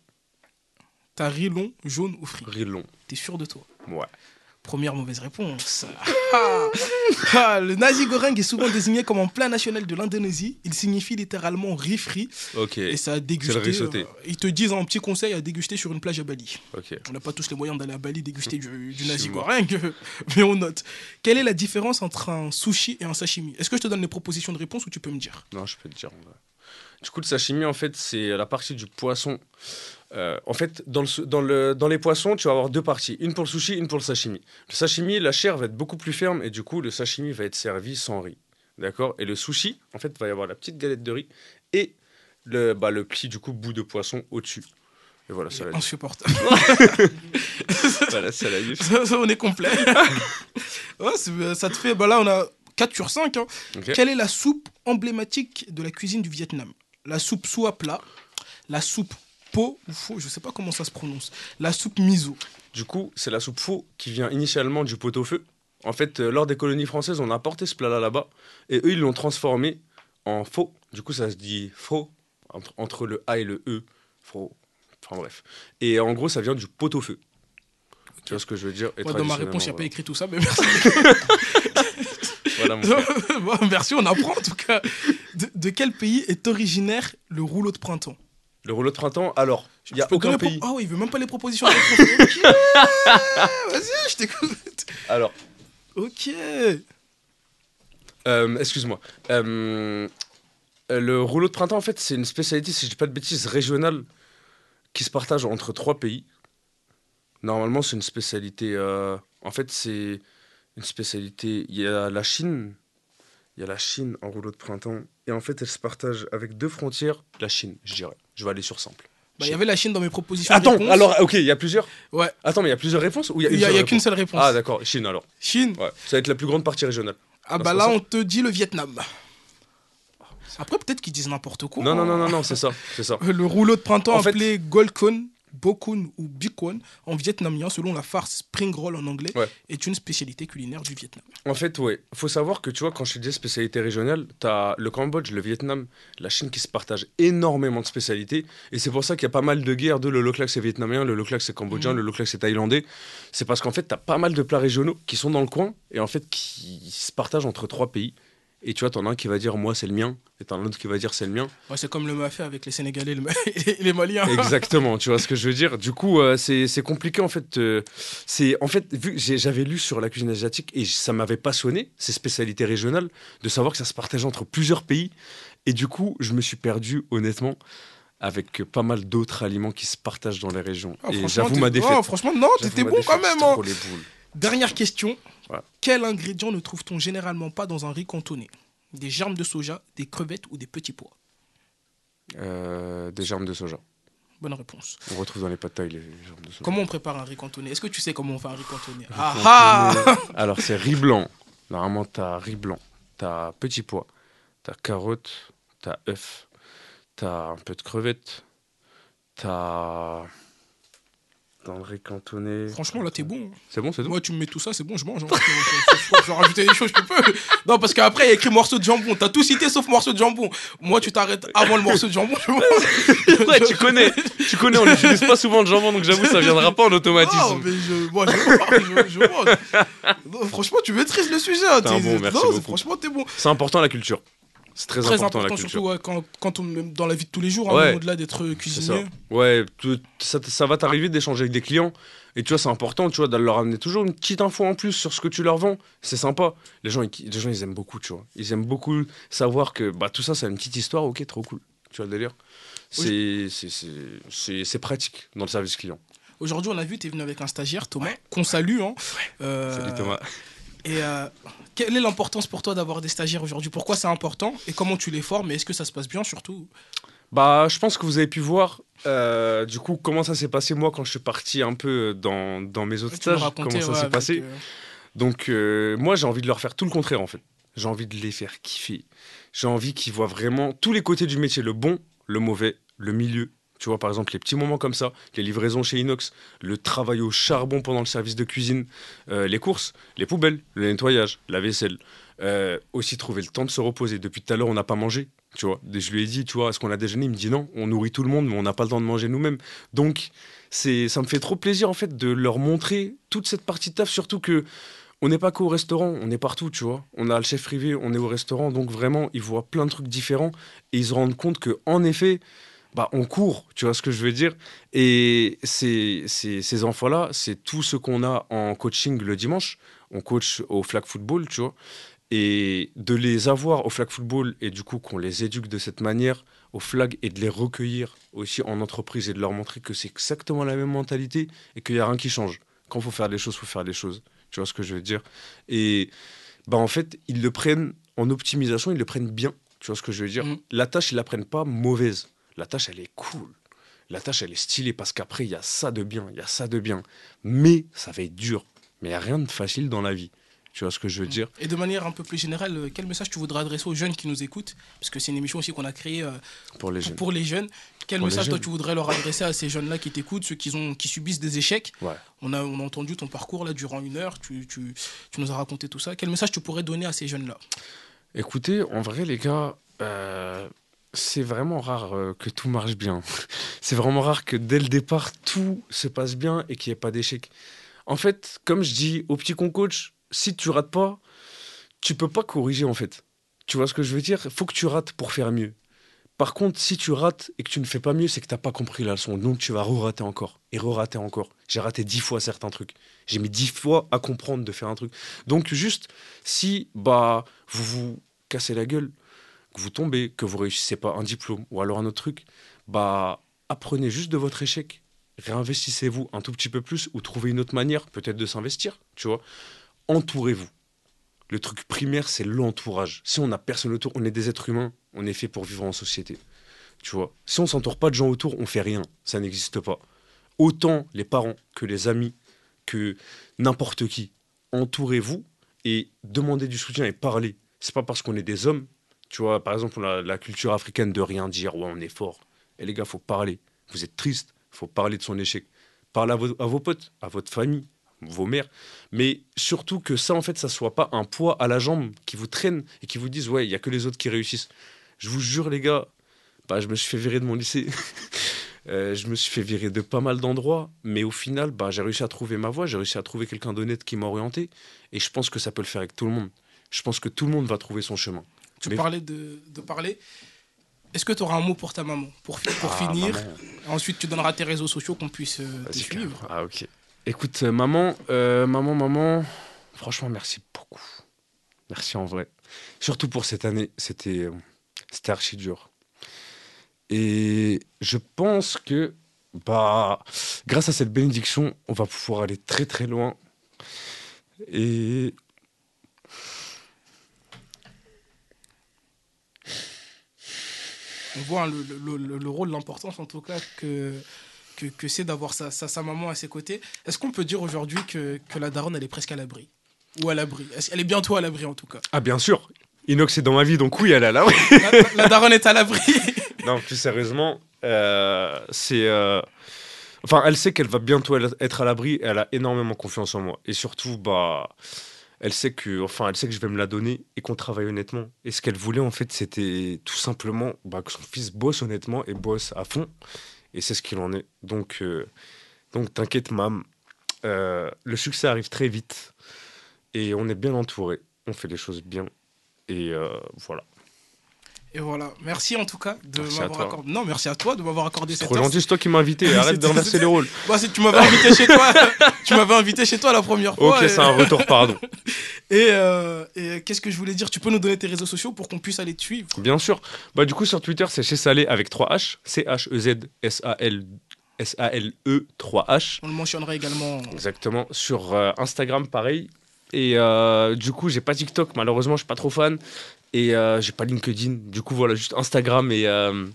T'as riz long, jaune ou frit? Riz long. T'es sûr de toi? Ouais. Première mauvaise réponse. Ah, ah, le nasi goreng est souvent désigné comme un plat national de l'Indonésie. Il signifie littéralement riz frit Ok. et ça a dégusté. euh, ils te disent un petit conseil à déguster sur une plage à Bali. On n'a pas tous les moyens d'aller à Bali déguster du, du nasi goreng, mais on note. Quelle est la différence entre un sushi et un sashimi? Est-ce que je te donne les propositions de réponse ou tu peux me dire? Non, je peux te dire. vrai. Du coup, le sashimi, en fait, c'est la partie du poisson. Euh, en fait, dans, le, dans, le, dans les poissons, tu vas avoir deux parties. Une pour le sushi, une pour le sashimi. Le sashimi, la chair va être beaucoup plus ferme et du coup, le sashimi va être servi sans riz. D'accord? Et le sushi, en fait, va y avoir la petite galette de riz et le, bah, le pli, du coup, bout de poisson au-dessus. Et voilà, ça l'a. Insupportable. Voilà, ça l'a. Ça, ça, on est complet. Ouais, c'est- ça te fait. Bah là, on a 4 sur 5. hein. Quelle est la soupe emblématique de la cuisine du Vietnam? La soupe soie plat, la soupe po ou faux, je sais pas comment ça se prononce, la soupe miso. Du coup, c'est la soupe faux qui vient initialement du pot-au-feu. En fait, euh, lors des colonies françaises, on a apporté ce plat-là là-bas et eux, ils l'ont transformé en faux. Du coup, ça se dit faux entre, entre le A et le E. Faux. Enfin bref. Et en gros, ça vient du pot-au-feu. Tu vois ce que je veux dire? Et dans ma réponse, il n'y a pas écrit tout ça, mais merci. Voilà, mon frère. Bon, merci, on apprend en tout cas. De, de quel pays est originaire le rouleau de printemps? Le rouleau de printemps, alors, il n'y a aucun pays. oui, il veut même pas les propositions Vas-y, je t'écoute. Alors, Ok. Euh, Excuse-moi. Euh, le rouleau de printemps, en fait, c'est une spécialité, si je dis pas de bêtises, régionale qui se partage entre trois pays. Normalement, c'est une spécialité. euh, en fait, c'est une spécialité. Il y a la Chine. Il y a la Chine en rouleau de printemps. Et en fait, elle se partage avec deux frontières. La Chine, je dirais. Je vais aller sur simple. Bah, Il y avait la Chine dans mes propositions. Attends, alors, ok, il y a plusieurs. Ouais, Attends, mais il y a plusieurs réponses ou il y a une n'y a, il qu'une réponse seule réponse. Ah, d'accord, Chine alors. Chine. Ouais, ça va être la plus grande partie régionale. Ah Non, bah là, on te dit le Vietnam. Après, peut-être qu'ils disent n'importe quoi. Non, non, non, hein. non, non, c'est ça, c'est ça. Le rouleau de printemps En fait- appelé Golkon, Bokun ou Bikon en vietnamien, selon la farce spring roll en anglais, Ouais. est une spécialité culinaire du Vietnam. En fait, ouais. Faut savoir que, tu vois, quand je te dis spécialité régionale, t'as le Cambodge, le Vietnam, la Chine qui se partagent énormément de spécialités. Et c'est pour ça qu'il y a pas mal de guerres de le Loklak c'est vietnamien, le Loklak c'est cambodgien, Mhm. le Loklak c'est thaïlandais. C'est parce qu'en fait, t'as pas mal de plats régionaux qui sont dans le coin et en fait qui se partagent entre trois pays. Et tu vois, t'en as un qui va dire moi c'est le mien, et t'en as un autre qui va dire c'est le mien. Ouais, c'est comme le mafia avec les Sénégalais et le- et les Maliens. Exactement, tu vois ce que je veux dire. Du coup, euh, c'est compliqué en fait. euh, c'est en fait vu j'avais lu sur la cuisine asiatique et ça m'avait passionné ces spécialités régionales de savoir que ça se partageait entre plusieurs pays. Et du coup, je me suis perdu honnêtement avec pas mal d'autres aliments qui se partagent dans les régions. Ah, et j'avoue ma défaite. Oh, franchement, non, t'étais bon défaite, quand même. hein. trop les boules. Dernière question. Ouais. Quel ingrédient ne trouve-t-on généralement pas dans un riz cantonné? Des germes de soja, des crevettes ou des petits pois? Euh, des germes de soja. Bonne réponse. On retrouve dans les pâtes les germes de soja. Comment on prépare un riz cantonné? Est-ce que tu sais comment on fait un riz cantonné? Riz Ah ah cantonné. Alors, c'est riz blanc. Normalement, t'as riz blanc, t'as petit pois, t'as carotte, t'as œuf, t'as un peu de crevettes, t'as. Dans le riz cantonné. Franchement, là, t'es bon. C'est bon, c'est tout Moi, tu me mets tout ça, c'est bon, je mange. hein. Je vais rajouter des choses, je peux. Non, parce qu'après, il y a écrit morceau de jambon. T'as tout cité sauf morceau de jambon. Moi, tu t'arrêtes avant le morceau de jambon. je mange. Ouais, tu connais. Tu connais, on n'utilise pas souvent de jambon, donc j'avoue, ça viendra pas en Non, automatisme. mais je, moi, je, je, je mange. Non, franchement, tu maîtrises le sujet. hein. T'es bon, merci non, beaucoup. franchement, t'es bon. C'est important la culture. C'est très, Très important, important, la culture. surtout ouais, quand, quand on, dans la vie de tous les jours, hein, Ouais. au-delà d'être C'est ça. cuisinier. Ouais, tu- ça, ça va t'arriver d'échanger avec des clients. Et tu vois, c'est important, tu vois, de leur amener toujours une petite info en plus sur ce que tu leur vends. C'est sympa. Les gens, ils, les gens, ils aiment beaucoup, tu vois. Ils aiment beaucoup savoir que bah, tout ça, c'est une petite histoire. Ok, trop cool. Tu vois le délire? C'est pratique dans le service client. Aujourd'hui, on a vu, tu es venu avec un stagiaire, Thomas, qu'on salue. Hein. Euh, Salut Thomas. Et euh, quelle est l'importance pour toi d'avoir des stagiaires aujourd'hui? Pourquoi c'est important? Et comment tu les formes? Et est-ce que ça se passe bien surtout? Bah, je pense que vous avez pu voir, euh, du coup, comment ça s'est passé moi quand je suis parti un peu dans, dans mes autres Tu me stages. racontais, Comment ça s'est passé euh, Donc, euh, moi, j'ai envie de leur faire tout le contraire, en fait. J'ai envie de les faire kiffer. J'ai envie qu'ils voient vraiment tous les côtés du métier, le bon, le mauvais, le milieu. Tu vois, par exemple, les petits moments comme ça, les livraisons chez Inox, le travail au charbon pendant le service de cuisine, euh, les courses, les poubelles, le nettoyage, la vaisselle. Euh, aussi trouver le temps de se reposer. Depuis tout à l'heure, on n'a pas mangé. Tu vois, je lui ai dit, tu vois, est-ce qu'on a déjeuné? Il me dit non, on nourrit tout le monde, mais on n'a pas le temps de manger nous-mêmes. Donc, c'est, ça me fait trop plaisir en fait de leur montrer toute cette partie de taf, surtout que on n'est pas qu'au restaurant, on est partout, tu vois. On a le chef privé, on est au restaurant, donc vraiment, ils voient plein de trucs différents et ils se rendent compte que, en effet, bah, on court, tu vois ce que je veux dire? Et ces, ces, ces enfants-là, c'est tout ce qu'on a en coaching le dimanche. On coach au flag football, tu vois. Et de les avoir au flag football et du coup qu'on les éduque de cette manière au flag et de les recueillir aussi en entreprise et de leur montrer que c'est exactement la même mentalité et qu'il n'y a rien qui change. Quand il faut faire des choses, il faut faire des choses. Tu vois ce que je veux dire? Et bah en fait, ils le prennent en optimisation, ils le prennent bien. Tu vois ce que je veux dire? Mhm. La tâche, ils la prennent pas mauvaise. La tâche, elle est cool. La tâche, elle est stylée parce qu'après, il y a ça de bien, il y a ça de bien. Mais ça va être dur. Mais il n'y a rien de facile dans la vie. Tu vois ce que je veux dire? Et de manière un peu plus générale, euh, quel message tu voudrais adresser aux jeunes qui nous écoutent? Parce que c'est une émission aussi qu'on a créée euh, pour les jeunes pour les jeunes. Quel Pour message toi tu voudrais leur adresser à ces jeunes-là qui t'écoutent, ceux qui, ont, qui subissent des échecs? Ouais. on a, on a entendu ton parcours là durant une heure, tu, tu, tu nous as raconté tout ça. Quel message tu pourrais donner à ces jeunes-là? Écoutez, en vrai, les gars, euh, c'est vraiment rare euh, que tout marche bien. c'est vraiment rare que dès le départ, tout se passe bien et qu'il n'y ait pas d'échec. En fait, comme je dis au petit con coach, si tu rates pas, tu peux pas corriger en fait. Tu vois ce que je veux dire? Il faut que tu rates pour faire mieux. Par contre, si tu rates et que tu ne fais pas mieux, c'est que tu n'as pas compris la leçon. Donc tu vas re-rater encore et re-rater encore. J'ai raté dix fois certains trucs. J'ai mis dix fois à comprendre de faire un truc. Donc juste, si bah vous vous cassez la gueule, que vous tombez, que vous réussissez pas un diplôme ou alors un autre truc, bah apprenez juste de votre échec. Réinvestissez-vous un tout petit peu plus ou trouvez une autre manière peut-être de s'investir, tu vois. Entourez-vous. Le truc primaire, c'est l'entourage. Si on n'a personne autour, on est des êtres humains, on est fait pour vivre en société. Tu vois. Si on s'entoure pas de gens autour, on fait rien. Ça n'existe pas. Autant les parents que les amis, que n'importe qui. Entourez-vous et demandez du soutien et parlez. C'est pas parce qu'on est des hommes, tu vois, par exemple, la, la culture africaine de rien dire, ouais, on est fort. Et les gars, faut parler. Vous êtes triste, faut parler de son échec. Parlez à vos, à vos potes, à votre famille, vos mères. Mais surtout que ça, en fait, ça soit pas un poids à la jambe qui vous traîne et qui vous dise, ouais, il y a que les autres qui réussissent. Je vous jure, les gars, bah, je me suis fait virer de mon lycée. Euh, je me suis fait virer de pas mal d'endroits, mais au final, bah, j'ai réussi à trouver ma voie, j'ai réussi à trouver quelqu'un d'honnête qui m'a orienté, et je pense que ça peut le faire avec tout le monde. Je pense que tout le monde va trouver son chemin. Tu Mais- parlais de, de parler. Est-ce que tu auras un mot pour ta maman Pour, pour Ah, finir, maman. ensuite tu donneras tes réseaux sociaux qu'on puisse euh, te Vas-y, suivre. Ah, ok. Écoute, euh, maman, euh, maman, maman, franchement, merci beaucoup. Merci en vrai. Surtout pour cette année, c'était c'était archi dur. Et je pense que, bah, grâce à cette bénédiction, on va pouvoir aller très très loin. Et On voit hein, le, le- le- le rôle, l'importance en tout cas que, que, que c'est d'avoir sa, sa, sa maman à ses côtés. Est-ce qu'on peut dire aujourd'hui que, que la daronne, elle est presque à l'abri? Ou à l'abri? Elle est bientôt à l'abri en tout cas? ah bien sûr, Inox est dans ma vie, donc oui, elle est là. oui. La, la daronne est à l'abri. Non, plus sérieusement, euh, c'est. euh, Enfin, elle sait qu'elle va bientôt être à l'abri. Elle a énormément confiance en moi. Et surtout, bah, elle sait que, enfin, elle sait que je vais me la donner et qu'on travaille honnêtement. Et ce qu'elle voulait, en fait, c'était tout simplement bah, que son fils bosse honnêtement et bosse à fond. Et c'est ce qu'il en est. Donc, euh, donc, t'inquiète, mam. Euh, le succès arrive très vite et on est bien entouré. On fait les choses bien. Et euh, voilà. Et voilà. Merci en tout cas de m'avoir accordé. Non, merci à toi de m'avoir accordé cette Trop gentil, c'est toi qui m'as invité. Arrête d'inverser les rôles. Bah, c'est- tu m'avais invité chez toi. tu m'avais invité chez toi la première fois. Ok, et- c'est un retour, pardon. Et, euh, et qu'est-ce que je voulais dire? Tu peux nous donner tes réseaux sociaux pour qu'on puisse aller te suivre? Bien sûr. Bah, du coup, sur Twitter, c'est chez Salé avec 3 H. C-H-E-Z-S-A-L. S-A-L-E 3H. On le mentionnera également. Exactement. Sur euh, Instagram, pareil. Et euh, du coup, j'ai pas TikTok, malheureusement, je suis pas trop fan. Et euh, j'ai pas LinkedIn. Du coup, voilà, juste Instagram et, euh,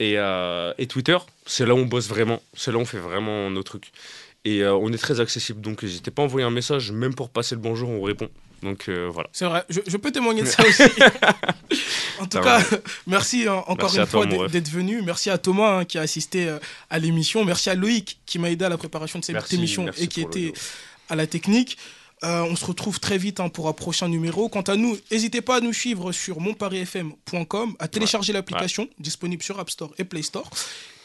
et, euh, et Twitter. C'est là où on bosse vraiment. C'est là où on fait vraiment nos trucs. Et euh, on est très accessible. Donc, n'hésitez pas à envoyer un message, même pour passer le bonjour, on répond. Donc, euh, voilà. C'est vrai, je, je peux témoigner de ça aussi. en tout cas, merci hein, encore Merci une toi, fois d'être- venu. Merci à Thomas hein, qui a assisté euh, à l'émission. Merci à Loïc qui m'a aidé à la préparation de cette Merci, émission et qui était à la technique. Euh, on se retrouve très vite hein, pour un prochain numéro. Quant à nous, n'hésitez pas à nous suivre sur monparisfm.com, à télécharger l'application disponible sur App Store et Play Store,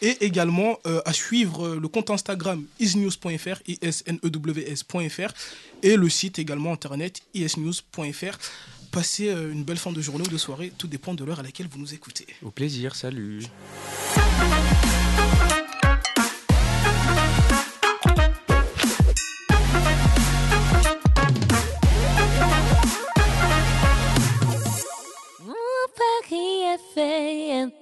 et également euh, à suivre euh, le compte Instagram isnews.fr, isnews.fr, et le site également internet isnews.fr. Passez euh, une belle fin de journée ou de soirée, tout dépend de l'heure à laquelle vous nous écoutez. Au plaisir, salut. RFA and